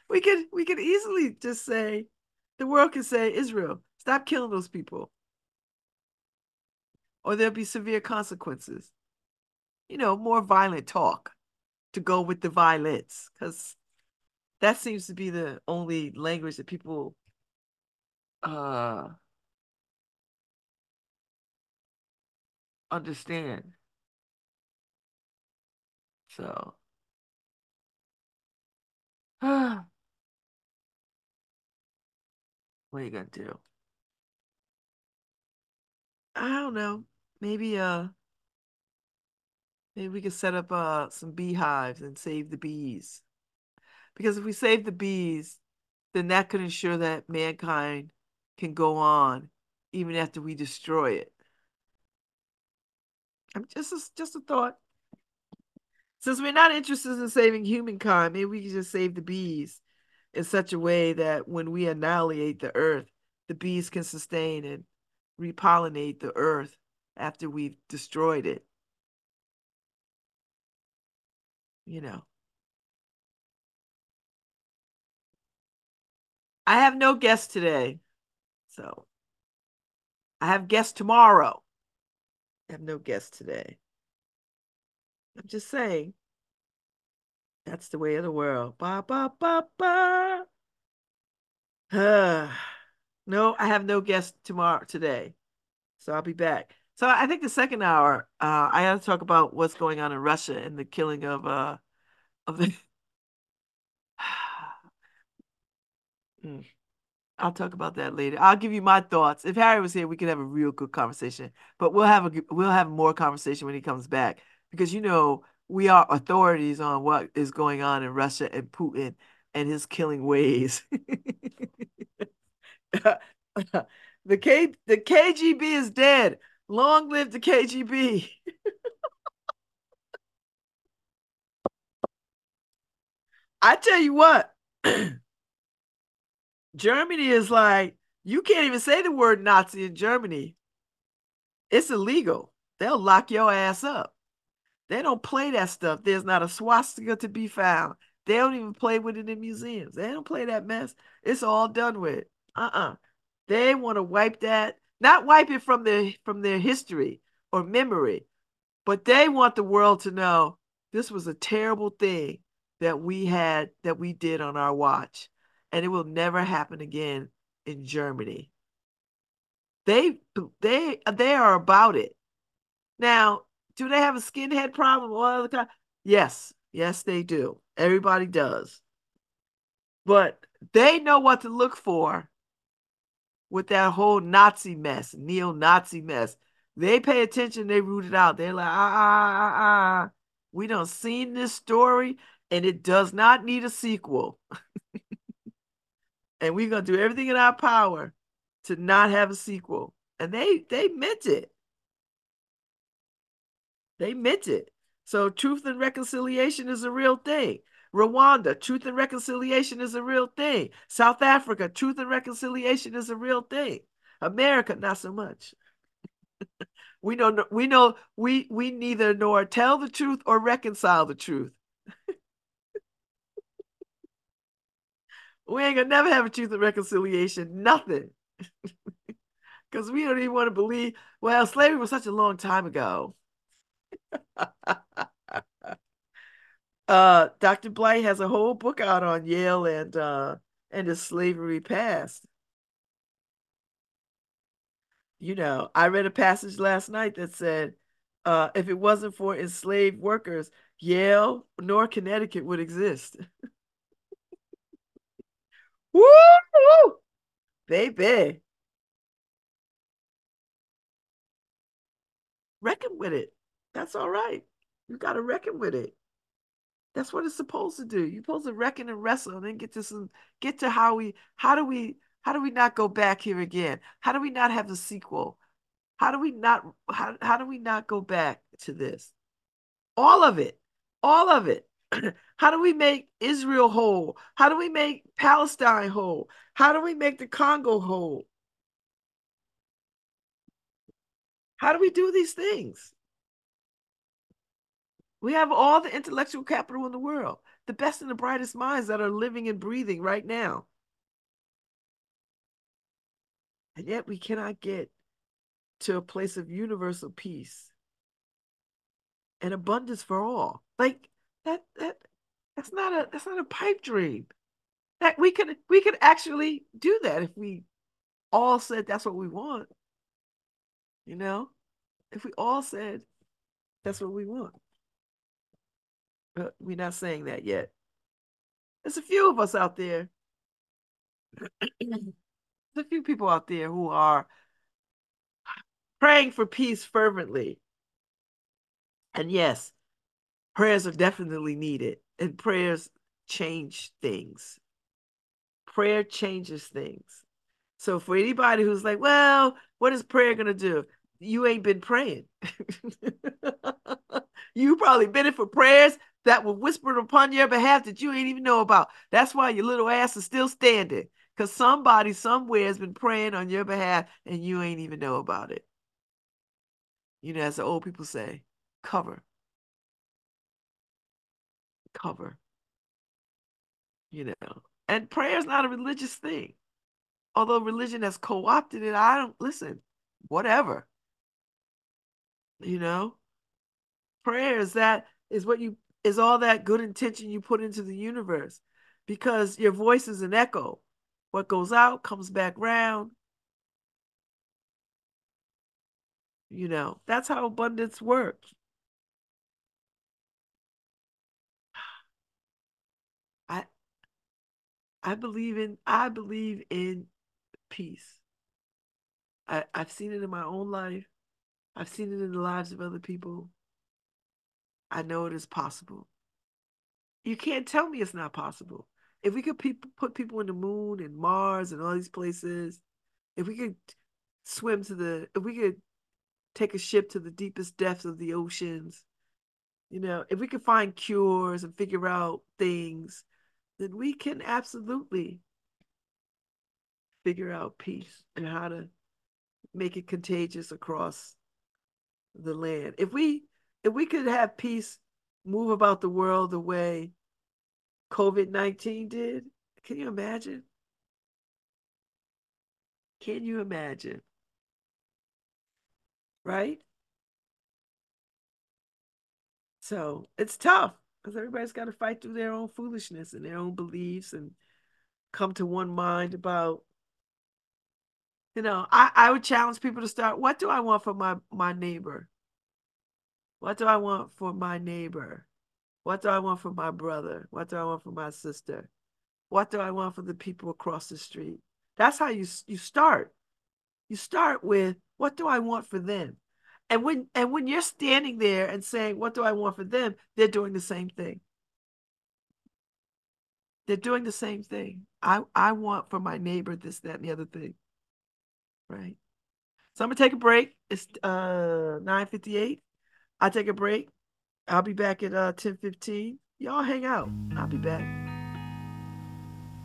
we could we could easily just say the world could say Israel, stop killing those people. Or there'll be severe consequences. You know, more violent talk to go with the violence because that seems to be the only language that people uh understand. So what are you gonna do? I don't know. Maybe uh maybe we could set up uh some beehives and save the bees. Because if we save the bees, then that could ensure that mankind can go on even after we destroy it. I'm just a, just a thought. Since we're not interested in saving humankind, maybe we can just save the bees in such a way that when we annihilate the earth, the bees can sustain and repollinate the earth after we've destroyed it. You know. I have no guests today. So I have guests tomorrow. I have no guests today. I'm just saying. That's the way of the world. Ba ba ba ba. Uh, no, I have no guests tomorrow today. So I'll be back. So I think the second hour, uh, I have to talk about what's going on in Russia and the killing of uh of the mm. I'll talk about that later. I'll give you my thoughts. If Harry was here, we could have a real good conversation. But we'll have a we'll have more conversation when he comes back because you know we are authorities on what is going on in Russia and Putin and his killing ways. the K the KGB is dead. Long live the KGB. I tell you what. Germany is like, you can't even say the word Nazi in Germany. It's illegal. They'll lock your ass up. They don't play that stuff. There's not a swastika to be found. They don't even play with it in museums. They don't play that mess. It's all done with. Uh-uh. They want to wipe that, not wipe it from their from their history or memory, but they want the world to know this was a terrible thing that we had that we did on our watch and it will never happen again in Germany. They they they are about it. Now, do they have a skinhead problem or other kind? Yes, yes, they do. Everybody does. But they know what to look for with that whole Nazi mess, neo-Nazi mess. They pay attention, they root it out. They're like, ah, ah, ah, ah. We don't seen this story, and it does not need a sequel. and we're gonna do everything in our power to not have a sequel. And they they meant it. They meant it. So truth and reconciliation is a real thing. Rwanda, truth and reconciliation is a real thing. South Africa, truth and reconciliation is a real thing. America, not so much. we know we know we we neither nor tell the truth or reconcile the truth. we ain't gonna never have a truth and reconciliation, nothing. Because we don't even want to believe, well, slavery was such a long time ago. Uh, Dr. Blight has a whole book out on Yale and uh, and his slavery past. You know, I read a passage last night that said, uh, if it wasn't for enslaved workers, Yale nor Connecticut would exist. Woo! Baby. reckon with it. That's all right. You got to reckon with it. That's what it's supposed to do. You're supposed to reckon and wrestle and then get to some get to how we how do we how do we not go back here again? How do we not have the sequel? How do we not how, how do we not go back to this? All of it. All of it. how do we make Israel whole? How do we make Palestine whole? How do we make the Congo whole? How do we do these things? We have all the intellectual capital in the world, the best and the brightest minds that are living and breathing right now. And yet we cannot get to a place of universal peace and abundance for all. Like that that that's not a that's not a pipe dream. That we could we could actually do that if we all said that's what we want. You know? If we all said that's what we want. But we're not saying that yet. There's a few of us out there. There's a few people out there who are praying for peace fervently. And yes, prayers are definitely needed, and prayers change things. Prayer changes things. So for anybody who's like, well, what is prayer going to do? You ain't been praying. you probably been in for prayers that were whispered upon your behalf that you ain't even know about. That's why your little ass is still standing. Because somebody somewhere has been praying on your behalf and you ain't even know about it. You know, as the old people say, cover. Cover. You know. And prayer is not a religious thing. Although religion has co-opted it, I don't listen, whatever. You know? Prayer is that is what you is all that good intention you put into the universe because your voice is an echo. What goes out comes back round. You know, that's how abundance works. I I believe in I believe in peace. I, I've seen it in my own life. I've seen it in the lives of other people. I know it is possible. You can't tell me it's not possible. If we could pe- put people in the moon and Mars and all these places, if we could swim to the, if we could take a ship to the deepest depths of the oceans, you know, if we could find cures and figure out things, then we can absolutely figure out peace and how to make it contagious across the land. If we if we could have peace move about the world the way COVID 19 did, can you imagine? Can you imagine? Right? So it's tough because everybody's got to fight through their own foolishness and their own beliefs and come to one mind about you know I, I would challenge people to start what do i want for my my neighbor what do I want for my neighbor? What do I want for my brother? What do I want for my sister? What do I want for the people across the street? That's how you you start. You start with what do I want for them? And when and when you're standing there and saying what do I want for them, they're doing the same thing. They're doing the same thing. I I want for my neighbor this that and the other thing. Right? So I'm gonna take a break. It's uh 958. I take a break. I'll be back at uh 10 15. Y'all hang out. I'll be back.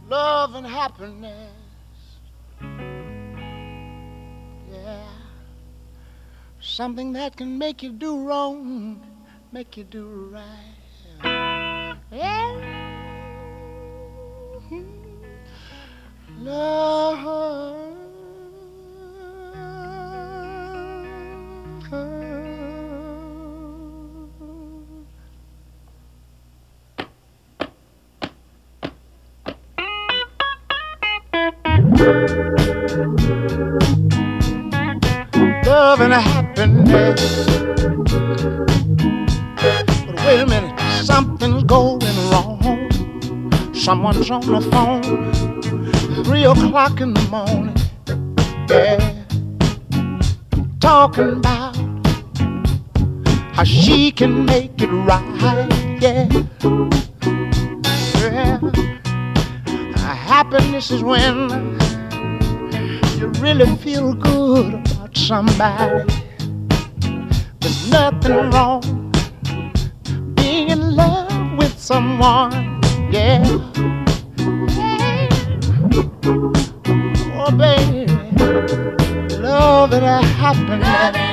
Love and happiness. Yeah. Something that can make you do wrong, make you do right. Yeah. Love. Love and happiness. But wait a minute, something's going wrong. Someone's on the phone, three o'clock in the morning. Yeah, talking about how she can make it right. Yeah. yeah. Happiness is when you really feel good about somebody. There's nothing wrong being in love with someone. Yeah. Oh, baby, love and happiness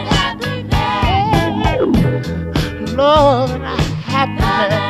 love and happiness. I'll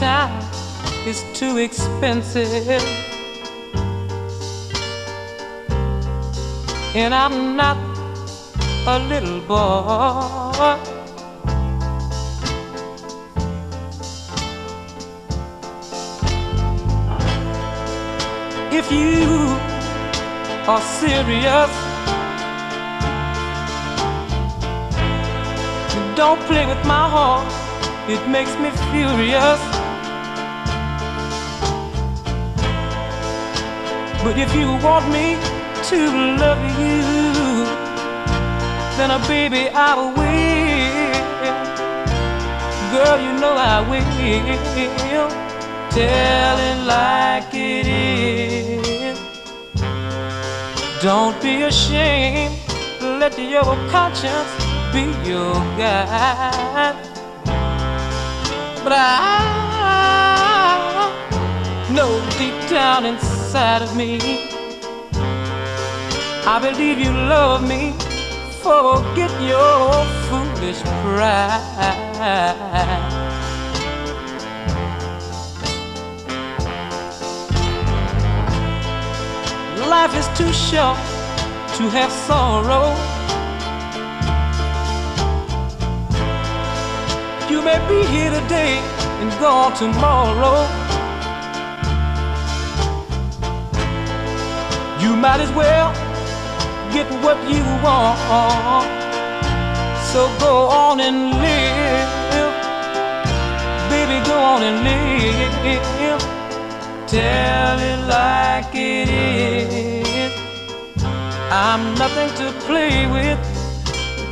Time is too expensive. And I'm not a little boy. If you are serious, don't play with my heart, it makes me furious. But if you want me to love you, then, uh, baby, I will. Girl, you know I will. Tell it like it is. Don't be ashamed. Let your conscience be your guide. But I know deep down inside of me, I believe you love me. Forget your foolish pride. Life is too short to have sorrow. You may be here today and gone tomorrow. You might as well get what you want. So go on and live. Baby, go on and live. Tell it like it is. I'm nothing to play with.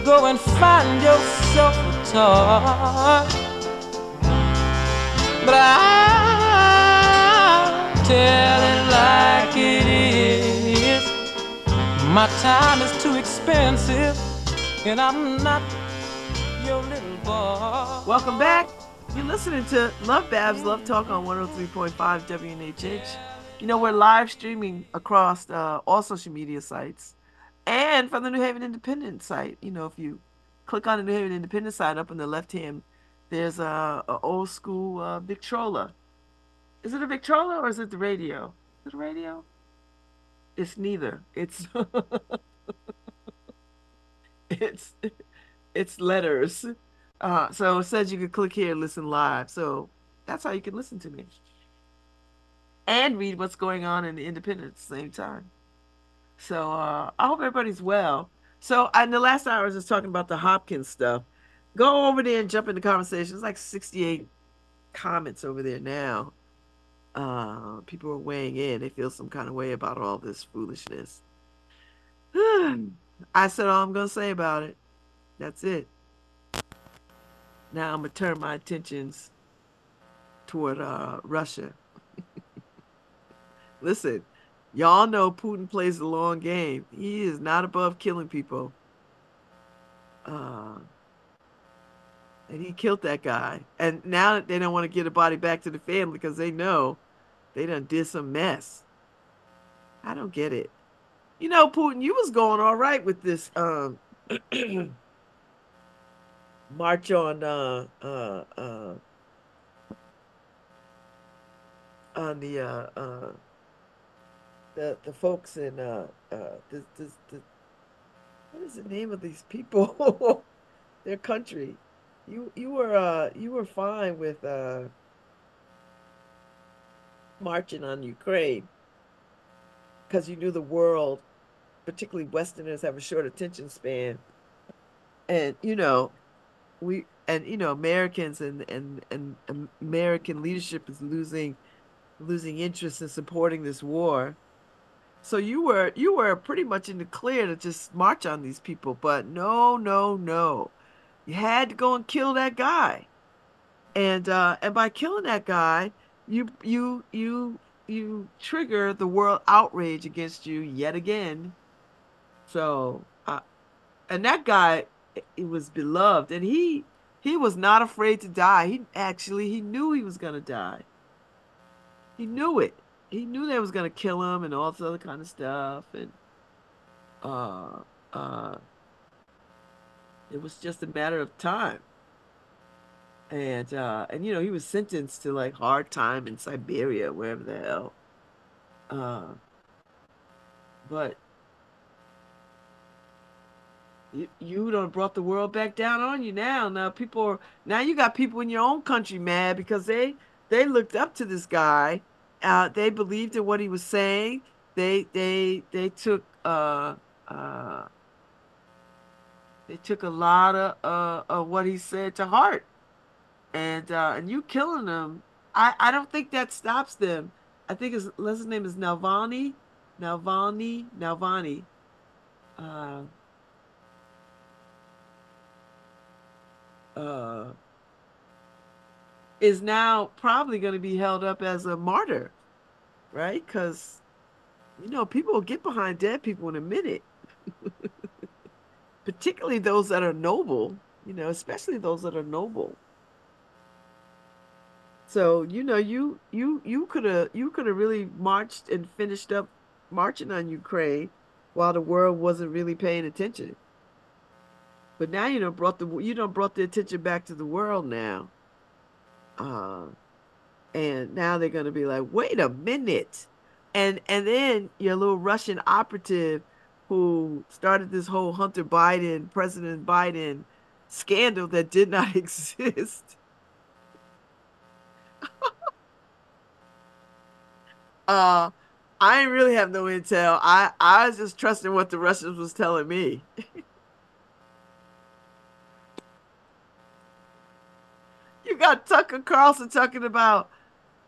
Go and find yourself a toy. But I tell My time is too expensive, and I'm not your little boy. Welcome back. You're listening to LoveBabz LoveTalk on 103.5 WNHH. You know, we're live streaming across uh, all social media sites and from the New Haven Independent site. You know, if you click on the New Haven Independent site up in the left hand, there's a, a old school uh, Victrola. Is it a Victrola or is it the radio? Is it a radio? It's neither. It's it's it's letters. Uh, so it says you can click here and listen live. So that's how you can listen to me and read what's going on in the Independent at the same time. So uh, I hope everybody's well. So in the last hour, I was just talking about the Hopkins stuff. Go over there and jump in the conversation. It's like 68 comments over there now. Uh, people are weighing in. They feel some kind of way about all this foolishness. I said all I'm going to say about it. That's it. Now I'm going to turn my attentions toward uh, Russia. Listen, y'all know Putin plays the long game. He is not above killing people. Uh, and he killed that guy. And now they don't want to get a body back to the family because they know they done did some mess. I don't get it. You know, Putin, you was going all right with this um march on uh uh uh on the uh uh the the folks in uh uh this this, what is the name of these people their country you you were uh you were fine with uh marching on Ukraine because you knew the world particularly westerners have a short attention span and you know we and you know Americans and and and American leadership is losing losing interest in supporting this war. So you were you were pretty much in the clear to just march on these people, but no, no, no. You had to go and kill that guy. And uh and by killing that guy, you you you you trigger the world outrage against you yet again. So, uh, and that guy he was beloved and he he was not afraid to die. He actually he knew he was to die. He knew it. He knew they was gonna kill him and all this other kind of stuff, and uh, uh, it was just a matter of time. And uh, and you know he was sentenced to like hard time in Siberia, wherever the hell. Uh, but you you done brought the world back down on you now. Now people are now you got people in your own country mad because they they looked up to this guy. Uh, they believed in what he was saying. They they they took uh, uh, they took a lot of uh, of what he said to heart, and uh, and you killing them. I I don't think that stops them. I think his his name is Nalvani, Nalvani, Nalvani. Uh, uh, is now probably going to be held up as a martyr, right? Because, you know, people will get behind dead people in a minute, particularly those that are noble, you know, especially those that are noble. So, you know, you you you could have you could have really marched and finished up marching on Ukraine while the world wasn't really paying attention. But now you know brought the you know brought the attention back to the world now. Uh, and now they're to be like, wait a minute. And and then your little Russian operative who started this whole Hunter Biden, President Biden scandal that did not exist. Uh I didn't really have no intel. I I was just trusting what the Russians was telling me. you got Tucker Carlson talking about,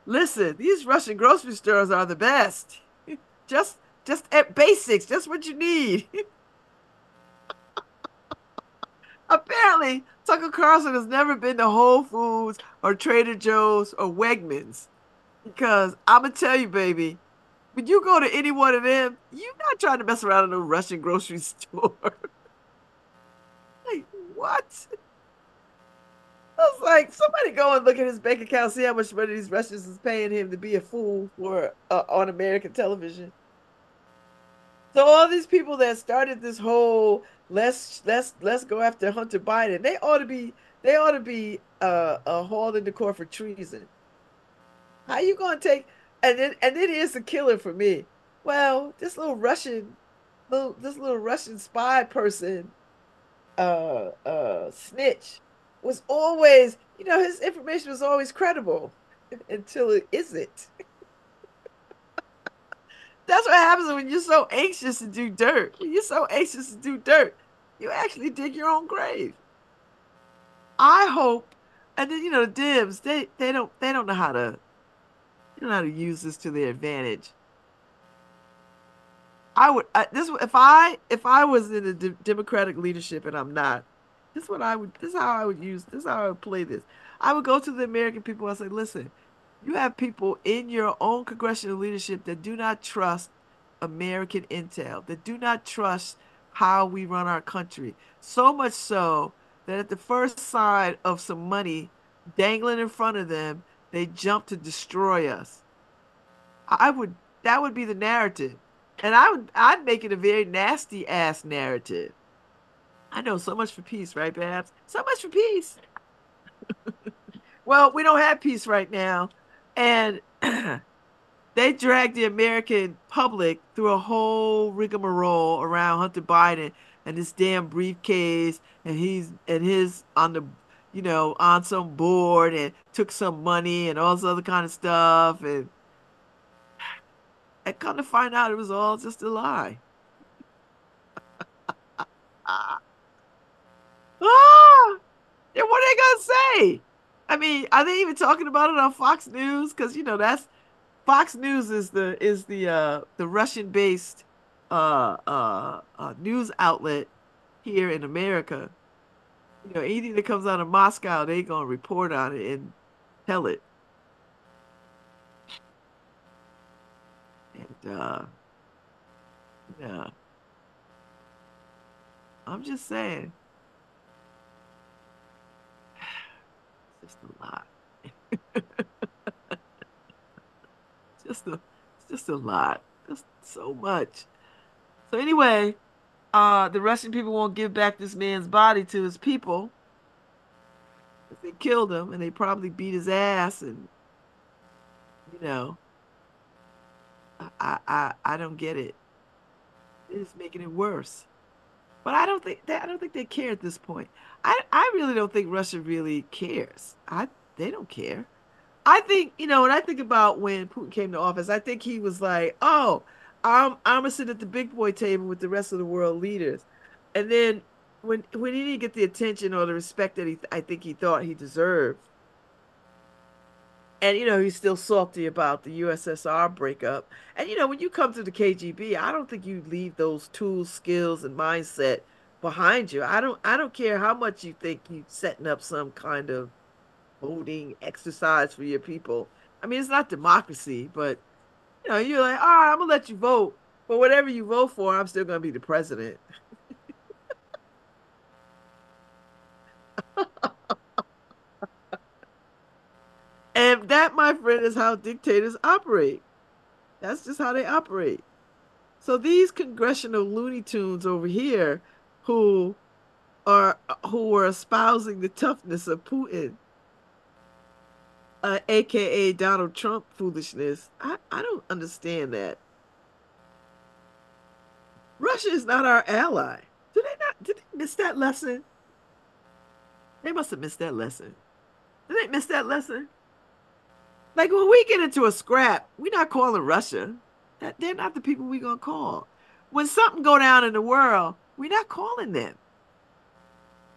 listen, these Russian grocery stores are the best. Just just at basics, just what you need. Apparently, Tucker Carlson has never been to Whole Foods or Trader Joe's or Wegmans. Because I'm going to tell you, baby, when you go to any one of them, you're not trying to mess around in a Russian grocery store. like, what? I was like, somebody go and look at his bank account, see how much money these Russians is paying him to be a fool for uh, on American television. So all these people that started this whole let's let's let's go after Hunter Biden, they ought to be they ought to be uh, uh hauled into court for treason. How you gonna take and then and then here's the killer for me. Well, this little Russian little this little Russian spy person uh uh snitch was always, you know, his information was always credible until it isn't. that's what happens when you're so anxious to do dirt. When you're so anxious to do dirt, you actually dig your own grave. I hope, and then you know the Dems, they they don't they don't know how to don't know how to use this to their advantage. I would I, this if I if I was in the de- Democratic leadership and I'm not, this is what I would this is how I would use this is how I would play this. I would go to the American people and say, listen, you have people in your own congressional leadership that do not trust American intel, that do not trust how we run our country. So much so that at the first sign of some money dangling in front of them, they jump to destroy us. I would that would be the narrative. And I would I'd make it a very nasty ass narrative. I know so much for peace, right, Babz? So much for peace. well, we don't have peace right now. And they dragged the American public through a whole rigmarole around Hunter Biden and this damn briefcase and he's and his on the you know on some board and took some money and all this other kind of stuff and and come to find out it was all just a lie. ah! Then what are they gonna say? I mean, are they even talking about it on Fox News? Because you know that's Fox News is the is the uh, the Russian based uh, uh, uh, news outlet here in America. You know, anything that comes out of Moscow, they gonna report on it and tell it. And uh, yeah, I'm just saying. It's just a lot. just a, it's just a lot. Just so much. So anyway, uh, the Russian people won't give back this man's body to his people. They killed him, and they probably beat his ass, and you know, I I I don't get it. It's making it worse. But I don't think they, I don't think they care at this point. I I really don't think Russia really cares. I they don't care. I think you know when I think about when Putin came to office, I think he was like, "Oh, I'm I'm gonna sit at the big boy table with the rest of the world leaders," and then when when he didn't get the attention or the respect that he I think he thought he deserved, and you know he's still salty about the USSR breakup, and you know when you come to the KGB, I don't think you leave those tools, skills, and mindset behind you. I don't I don't care how much you think you're setting up some kind of voting exercise for your people. I mean, it's not democracy, but you know, you're like, all right, I'm gonna let you vote, but whatever you vote for, I'm still gonna be the president. and that, my friend, is how dictators operate. That's just how they operate. So these congressional Looney Tunes over here, who are who are espousing the toughness of Putin, uh, aka Donald Trump foolishness. I, I don't understand that. Russia is not our ally. Did they not did they miss that lesson? They must have missed that lesson. Did they miss that lesson? Like when we get into a scrap, we're not calling Russia. That they're not the people we're gonna call. When something go down in the world, we're not calling them.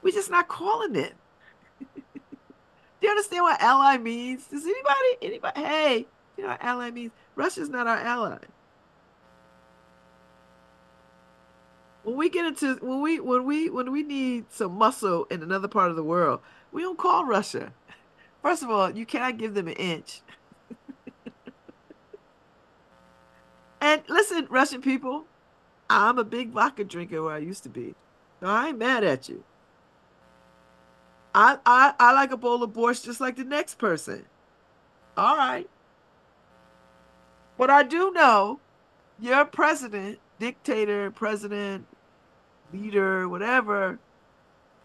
We're just not calling them. Do you understand what ally means? Does anybody, anybody, hey, you know what ally means? Russia's not our ally. When we get into when we when we when we need some muscle in another part of the world, we don't call Russia. First of all, you cannot give them an inch. and listen, Russian people, I'm a big vodka drinker where I used to be. So I ain't mad at you. I, I I like a bowl of borscht just like the next person. All right. But I do know your president, dictator, president, leader, whatever,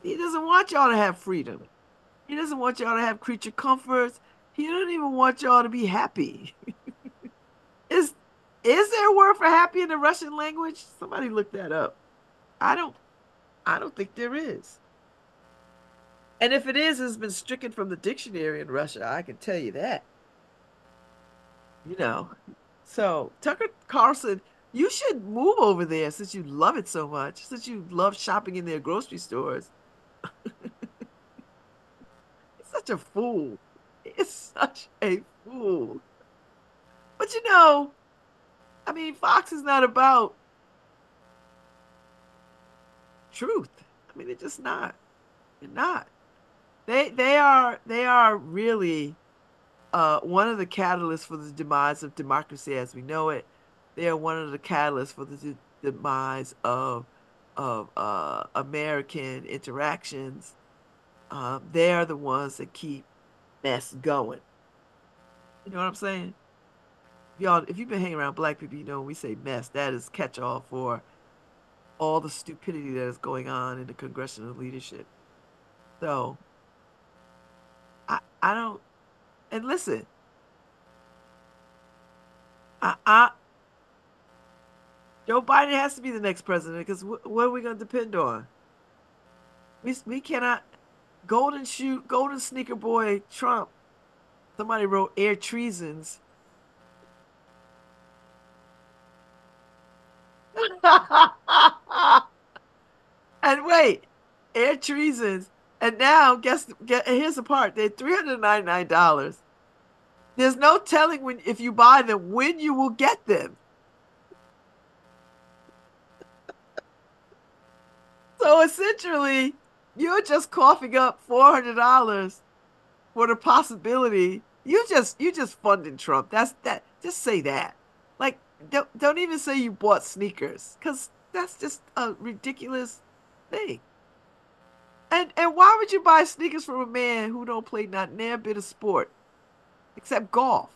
he doesn't want y'all to have freedom. He doesn't want y'all to have creature comforts. He doesn't even want y'all to be happy. is is there a word for happy in the Russian language? Somebody look that up. I don't I don't think there is. And if it is, it's been stricken from the dictionary in Russia. I can tell you that. You know, So Tucker Carlson, you should move over there since you love it so much, since you love shopping in their grocery stores. He's such a fool. He's such a fool. But you know, I mean, Fox is not about truth. I mean, they're just not. They're not. They they are they are really uh, one of the catalysts for the demise of democracy as we know it. They are one of the catalysts for the de- demise of of uh, American interactions. Um, they are the ones that keep mess going. You know what I'm saying? Y'all, if you've been hanging around black people, you know when we say mess, that is catch all for all the stupidity that is going on in the congressional leadership. So I I don't and listen. I, I Joe Biden has to be the next president because wh- what are we going to depend on? We we cannot golden shoe golden sneaker boy Trump. Somebody wrote air treasons. and wait, air treasons. And now, guess, get, here's the part: they're three hundred ninety nine dollars. There's no telling when if you buy them when you will get them. so essentially, you're just coughing up four hundred dollars for the possibility. You just you just funded Trump. That's that. Just say that. Like don't don't even say you bought sneakers because that's just a ridiculous thing. And and why would you buy sneakers from a man who don't play not near bit of sport, except golf?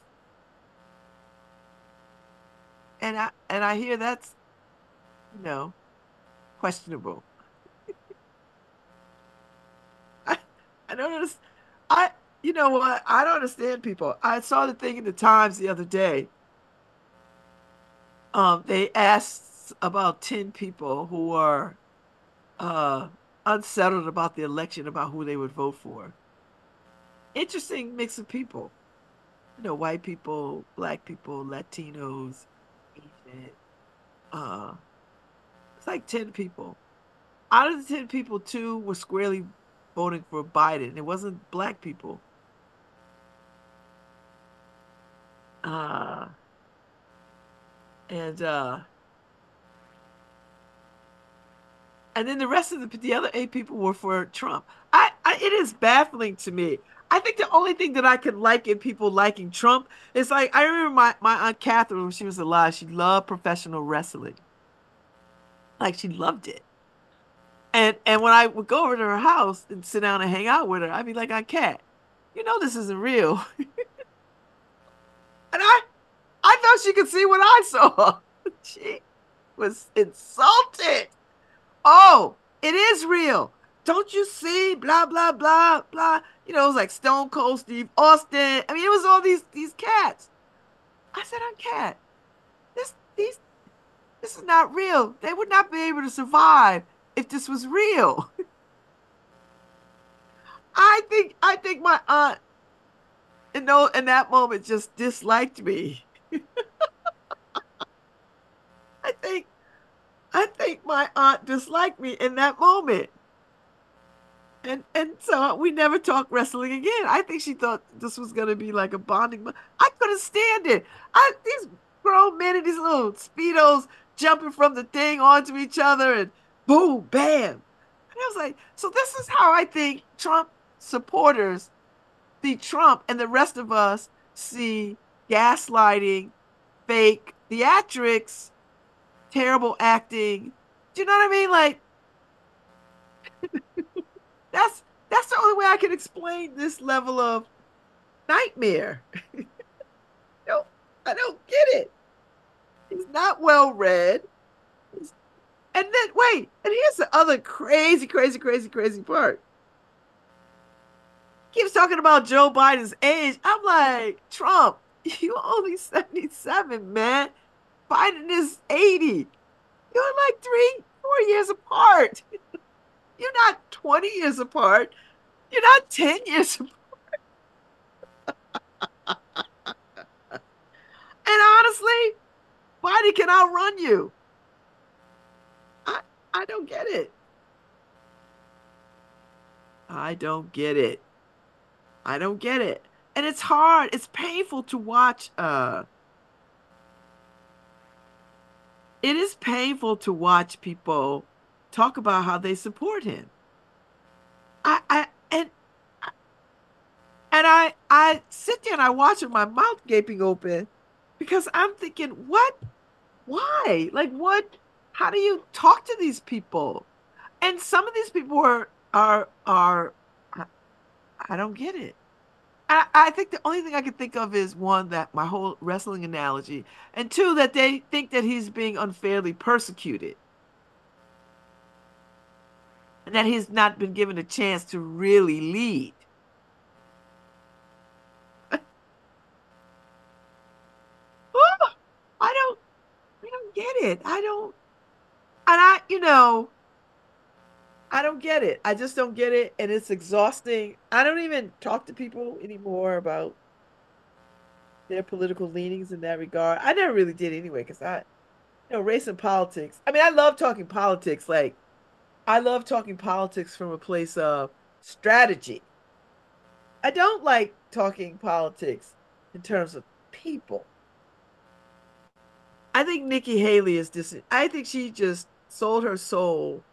And I and I hear that's, you know, questionable. I I don't understand. I you know what? I don't understand people. I saw the thing in the Times the other day. Um, they asked about ten people who are, uh unsettled about the election, about who they would vote for. Interesting mix of people. You know, white people, black people, Latinos, Asian. Uh, it's like 10 people. Out of the 10 people, two were squarely voting for Biden. It wasn't black people. Uh, and uh, and then the rest of the the other eight people were for Trump. I, I it is baffling to me. I think the only thing that I could like in people liking Trump is like I remember my, my aunt Catherine when she was alive, she loved professional wrestling. Like she loved it. And and when I would go over to her house and sit down and hang out with her, I'd be like, Aunt Cat, you know this isn't real. and I I thought she could see what I saw. she was insulted. Oh, it is real. Don't you see? Blah blah blah blah. You know, it was like Stone Cold Steve Austin. I mean, it was all these these cats. I said, "Aunt Cat. This these this is not real. They would not be able to survive if this was real." I think I think my aunt in no in that moment just disliked me. I think I think my aunt disliked me in that moment. And and so we never talked wrestling again. I think she thought this was gonna be like a bonding. But I couldn't stand it. I these grown men in these little speedos jumping from the thing onto each other and boom, bam. And I was like, so this is how I think Trump supporters see Trump and the rest of us see gaslighting, fake theatrics, terrible acting. Do you know what I mean? Like that's that's the only way I can explain this level of nightmare. no, I don't get it. He's not well read. And then wait, and here's the other crazy, crazy, crazy, crazy part. Keeps talking about Joe Biden's age. I'm like, Trump, you only 77, man. Biden is 80. You're like three, four years apart. You're not 20 years apart. You're not 10 years apart. and Honestly, Biden can outrun you. I I don't get it. I don't get it. I don't get it. And it's hard. It's painful to watch uh it is painful to watch people talk about how they support him. I, I and and I I sit there and I watch with my mouth gaping open because I'm thinking, what? Why? Like what? How do you talk to these people? And some of these people are are are I, I don't get it. I, I think the only thing I can think of is one that my whole wrestling analogy, and two that they think that he's being unfairly persecuted, and that he's not been given a chance to really lead. I don't, I don't get it. I don't, and I, you know, I don't get it. I just don't get it, and it's exhausting. I don't even talk to people anymore about their political leanings in that regard. I never really did anyway, because I, you know, race and politics. I mean, I love talking politics. Like, I love talking politics from a place of strategy. I don't like talking politics in terms of people. I think Nikki Haley is dis. I think she just sold her soul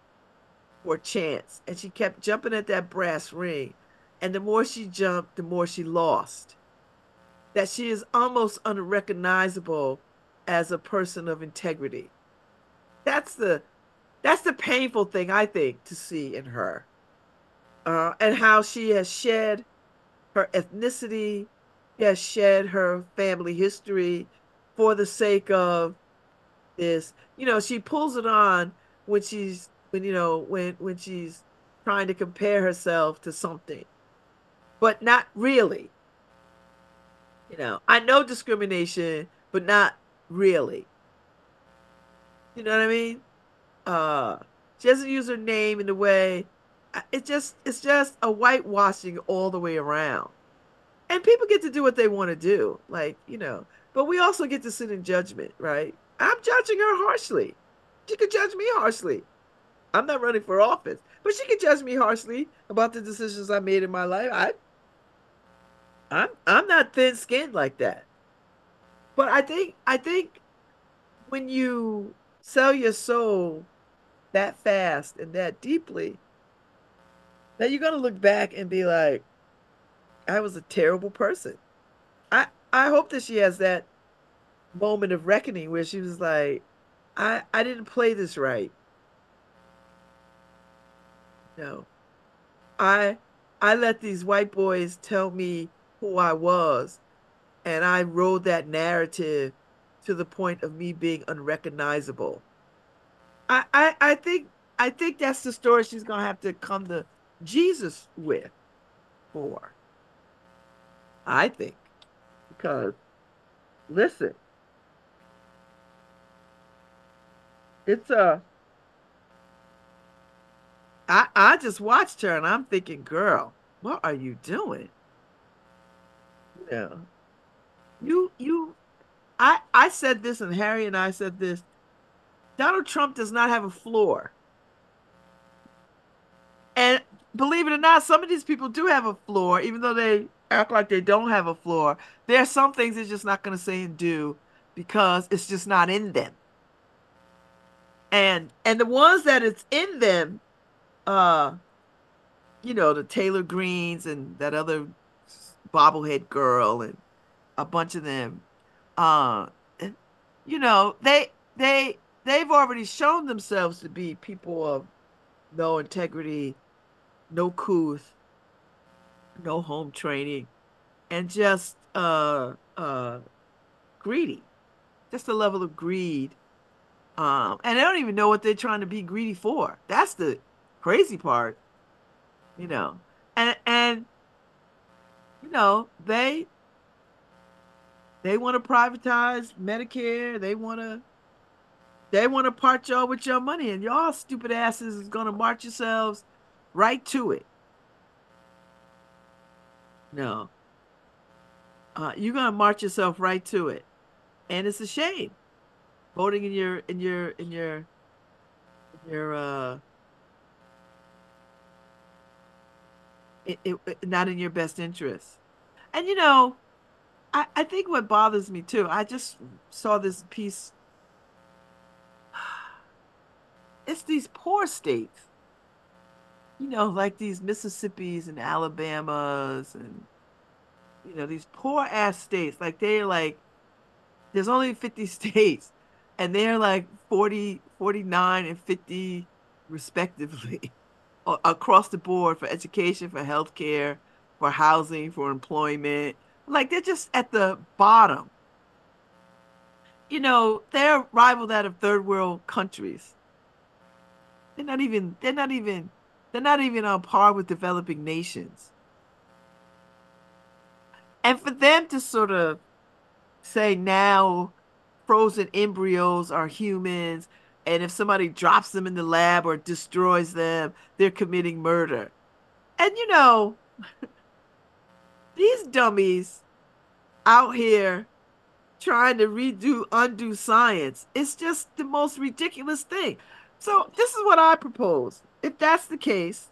for a chance, and she kept jumping at that brass ring. And the more she jumped, the more she lost. That she is almost unrecognizable as a person of integrity. That's the that's the painful thing I think to see in her. Uh, and how she has shed her ethnicity, has shed her family history for the sake of this. You know, she pulls it on when she's when you know when when she's trying to compare herself to something. But not really. You know i know discrimination but not really. You know what i mean? Uh she doesn't use her name in the way it's just it's just a whitewashing all the way around. And people get to do what they want to do like you know but we also get to sit in judgment right? I'm judging her harshly. She could judge me harshly I'm not running for office, but she can judge me harshly about the decisions I made in my life. I, I'm I'm not thin-skinned like that. But I think I think when you sell your soul that fast and that deeply, that you're gonna look back and be like, I was a terrible person. I I hope that she has that moment of reckoning where she was like, I I didn't play this right. No. I I let these white boys tell me who I was, and I rode that narrative to the point of me being unrecognizable. I, I, I think I think that's the story she's gonna have to come to Jesus with for. I think. Because listen, it's a I, I just watched her and I'm thinking, girl, what are you doing? Yeah. You you I I said this and Harry and I said this. Donald Trump does not have a floor. And believe it or not, some of these people do have a floor, even though they act like they don't have a floor. There are some things they're just not going to say and do because it's just not in them. And and the ones that it's in them, uh, you know, the Taylor Greenes and that other bobblehead girl and a bunch of them, uh, you know, they they they've already shown themselves to be people of no integrity, no couth, no home training, and just uh uh greedy, just a level of greed. Um, and I don't even know what they're trying to be greedy for. That's the crazy part, you know, and and you know they they want to privatize Medicare. They want to they want to part y'all with your money, and y'all stupid asses is gonna march yourselves right to it. No, uh, you're gonna march yourself right to it. and it's a shame voting in your in your in your your uh it, it, not in your best interest. And you know I, I think what bothers me too i just saw this piece. It's these poor states. You know like these mississippis and alabamas and you know these poor ass states. Like they're like there's only 50 states and they're like 40 49 and 50 respectively across the board for education for healthcare for housing for employment. Like they're just at the bottom. You know they're rivaled out of third world countries. They're not even they're not even they're not even on par with developing nations. And for them to sort of say now frozen embryos are humans and if somebody drops them in the lab or destroys them they're committing murder. And you know these dummies out here trying to redo undo science it's just the most ridiculous thing. So this is what i propose. If that's the case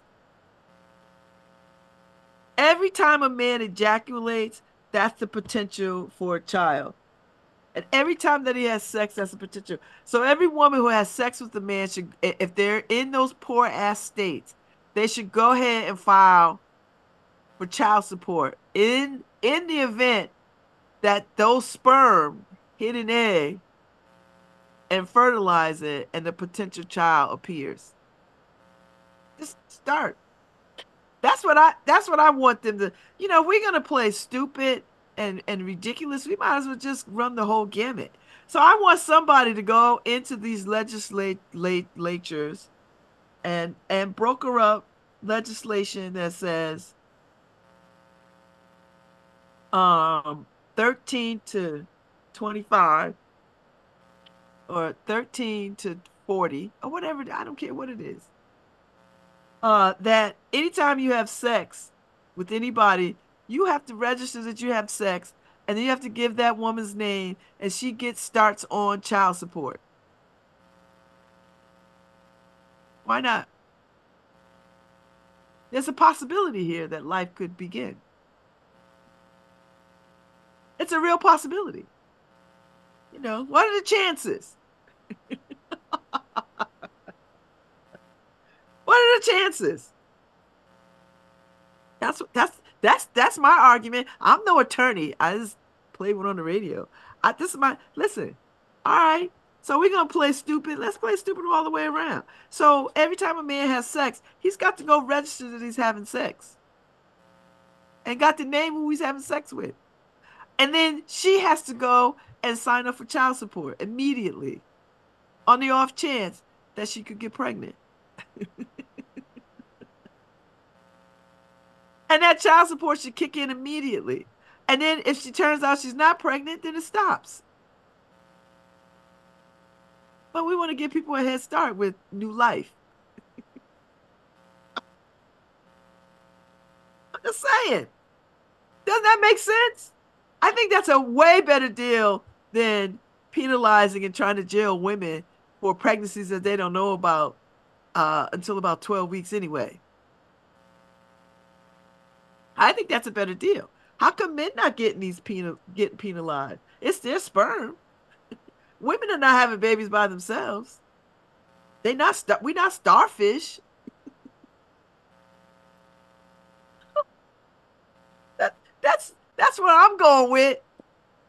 every time a man ejaculates that's the potential for a child and every time that he has sex, that's a potential. So every woman who has sex with a man should, if they're in those poor ass states, they should go ahead and file for child support. In in the event that those sperm hit an egg and fertilize it, and the potential child appears. Just start. That's what I. That's what I want them to. You know, we're gonna play stupid and and ridiculous. We might as well just run the whole gamut. So I want somebody to go into these legislatures and and broker up legislation that says um 13 to 25 or 13 to 40 or whatever I don't care what it is. Uh that anytime you have sex with anybody, you have to register that you have sex and then you have to give that woman's name and she gets starts on child support. Why not? There's a possibility here that life could begin. It's a real possibility. You know, what are the chances? what are the chances? That's that's that's that's my argument. I'm no attorney. I just play one on the radio. I, this is my listen. All right. So we're gonna play stupid. Let's play stupid all the way around. So every time a man has sex, he's got to go register that he's having sex. And got to name who he's having sex with. And then she has to go and sign up for child support immediately. On the off chance that she could get pregnant. And that child support should kick in immediately. And then if she turns out she's not pregnant, then it stops. But we want to give people a head start with new life. I'm just saying. Doesn't that make sense? I think that's a way better deal than penalizing and trying to jail women for pregnancies that they don't know about uh, until about 12 weeks anyway. I think that's a better deal. How come men not getting these penal getting penalized? It's their sperm. Women are not having babies by themselves. They not star- we not starfish. that that's that's what I'm going with.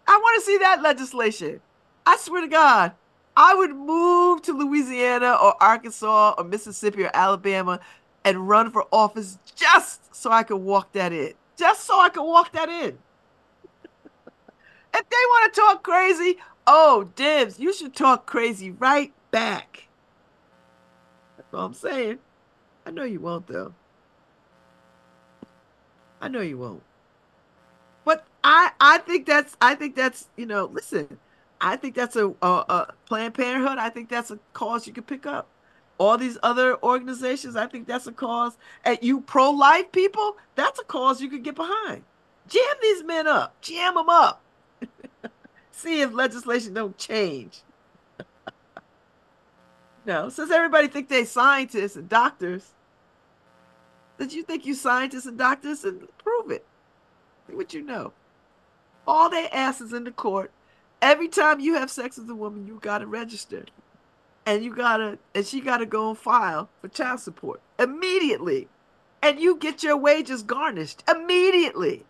I want to see that legislation. I swear to God, I would move to Louisiana or Arkansas or Mississippi or Alabama and run for office just so I could walk that in. Just so I could walk that in. if they want to talk crazy, oh, Dibs, you should talk crazy right back. That's all I'm saying. I know you won't, though. I know you won't. But I, I think that's, I think that's, you know, listen, I think that's a, a, a Planned Parenthood. I think that's a cause you could pick up all these other organizations, I think that's a cause. And you pro life people, that's a cause you could get behind. Jam these men up, jam them up. see if legislation don't change. no, since everybody think they scientists and doctors, did you think you scientists and doctors and prove it? What you know. All they ask is in the court. Every time you have sex with a woman, you gotta register. And you gotta and she gotta go and file for child support immediately. And you get your wages garnished immediately.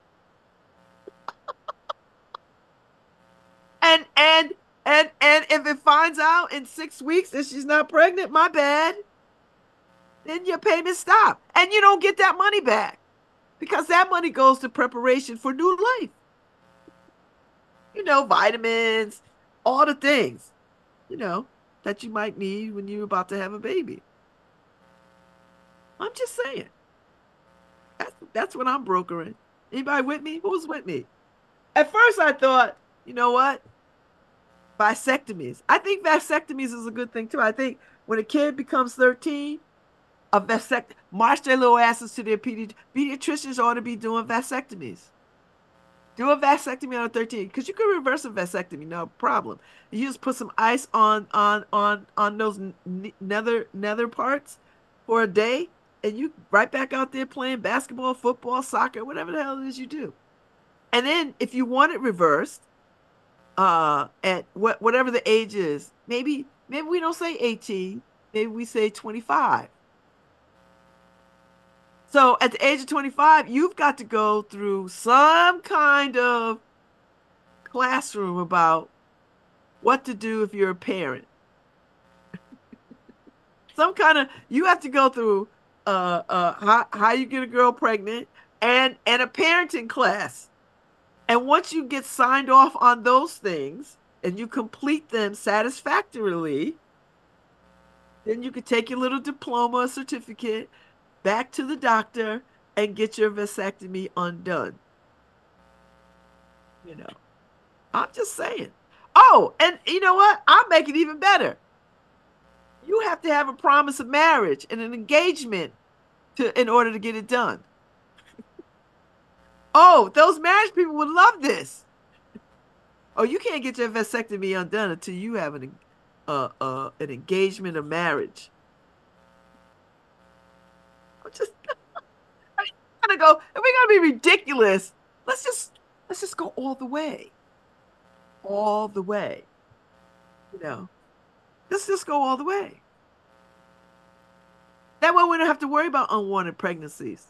and and and and if it finds out in six weeks that she's not pregnant, my bad. Then your payments stop. And you don't get that money back. Because that money goes to preparation for new life. You know, vitamins, all the things, you know, that you might need when you're about to have a baby. I'm just saying. That's that's what I'm brokering. Anybody with me? Who's with me? At first I thought, you know what? Vasectomies. I think vasectomies is a good thing too. I think when a kid becomes 13, a vasect march their little asses to their pedi- pediatricians ought to be doing vasectomies. Do a vasectomy on 13 because you can reverse a vasectomy, no problem. You just put some ice on on on on those nether nether parts for a day, and you right back out there playing basketball, football, soccer, whatever the hell it is you do. And then if you want it reversed, uh, at what whatever the age is, maybe maybe we don't say 18, maybe we say 25 so at the age of 25, you've got to go through some kind of classroom about what to do if you're a parent. some kind of you have to go through uh uh how, how you get a girl pregnant and and a parenting class. And once you get signed off on those things and you complete them satisfactorily, then you can take your little diploma certificate back to the doctor and get your vasectomy undone. You know, I'm just saying. Oh, and you know what? I'll make it even better. You have to have a promise of marriage and an engagement to in order to get it done. oh, those marriage people would love this. Oh, you can't get your vasectomy undone until you have an uh, uh, an engagement of marriage. Just I gotta go. And we're gonna be ridiculous, let's just let's just go all the way. All the way. You know. Let's just go all the way. That way we don't have to worry about unwanted pregnancies.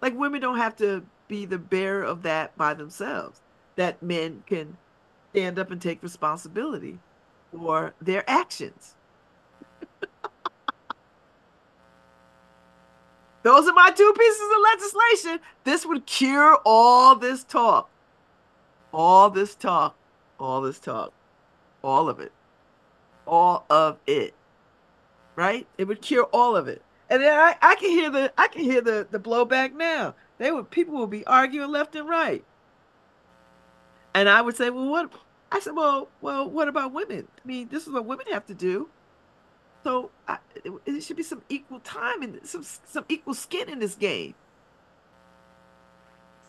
Like women don't have to be the bearer of that by themselves. That men can stand up and take responsibility for their actions. Those are my two pieces of legislation. This would cure all this talk. All this talk. All this talk. All of it. All of it. Right? It would cure all of it. And then I, I can hear the I can hear the, the blowback now. They would people will be arguing left and right. And I would say, well, what I said, well, well, what about women? I mean, this is what women have to do. So I, should be some equal time and some some equal skin in this game.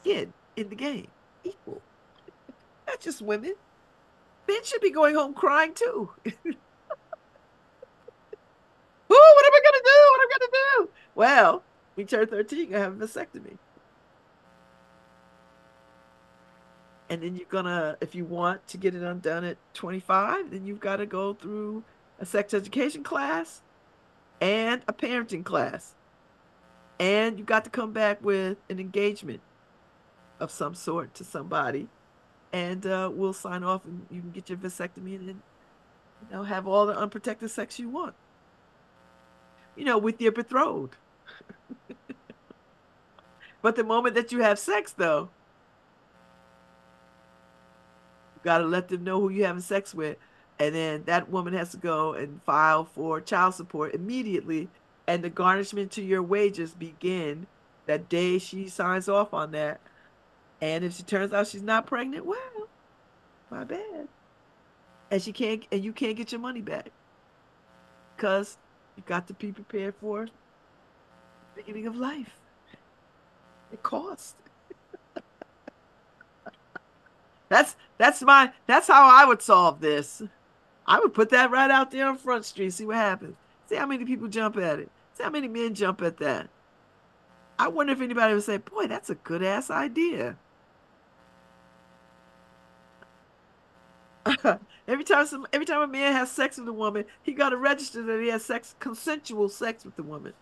Skin in the game, equal. Not just women. Men should be going home crying too. Ooh, what am I gonna do? What am I gonna do? Well, we turn 13, you're gonna have a vasectomy. And then you're gonna, if you want to get it undone at 25, then you've got to go through a sex education class and a parenting class. And you got to come back with an engagement of some sort to somebody. And uh, we'll sign off and you can get your vasectomy and then, you know, have all the unprotected sex you want. You know, with your betrothed. but the moment that you have sex, though, you got to let them know who you're having sex with and then that woman has to go and file for child support immediately. And the garnishment to your wages begin that day she signs off on that. And if she turns out she's not pregnant well my bad. And she can't and you can't get your money back. Because you got to be prepared for the beginning of life. It costs That's that's my that's how I would solve this. I would put that right out there on Front Street, see what happens. See how many people jump at it. See how many men jump at that. I wonder if anybody would say, "Boy, that's a good ass idea." every time some every time a man has sex with a woman, he got to register that he has sex consensual sex with the woman.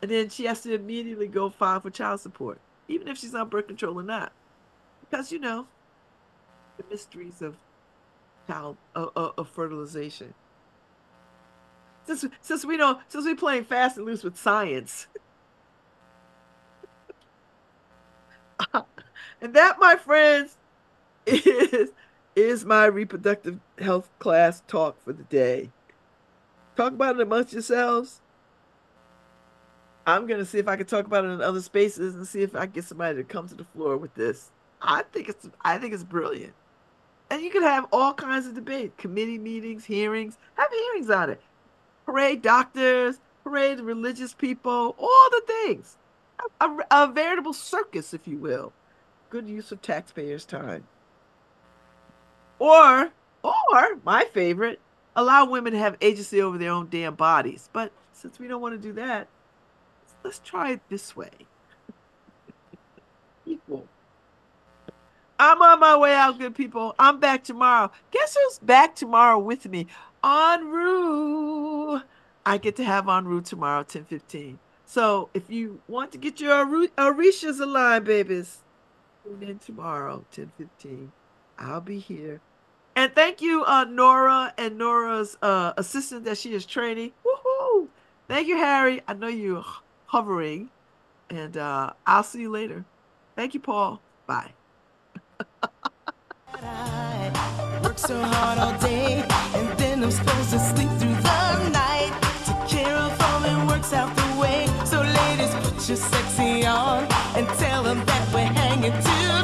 And then she has to immediately go file for child support, even if she's on birth control or not. Because you know, the mysteries of of, of fertilization. Since since we know since we playing fast and loose with science. and that, my friends, is is my reproductive health class talk for the day. Talk about it amongst yourselves. I'm gonna see if I can talk about it in other spaces and see if I can get somebody to come to the floor with this. I think it's I think it's brilliant. And you can have all kinds of debate, committee meetings, hearings, have hearings on it. Parade doctors, parade religious people, all the things. A, a, a veritable circus, if you will. Good use of taxpayers' time. Or, or my favorite, allow women to have agency over their own damn bodies. But since we don't want to do that, let's try it this way. Equal. I'm on my way out, good people. I'm back tomorrow. Guess who's back tomorrow with me? Enru. I get to have Enru tomorrow, 10:15. So if you want to get your Orishas aligned, babies, tune in tomorrow, 10:15. I'll be here. And thank you, uh, Nora and Nora's uh, assistant that she is training. Woohoo! Thank you, Harry. I know you're hovering. And uh, I'll see you later. Thank you, Paul. Bye. Work so hard all day, and then I'm supposed to sleep through the night. Take care of all and works out the way. So, ladies, put your sexy on and tell them that we're hanging too.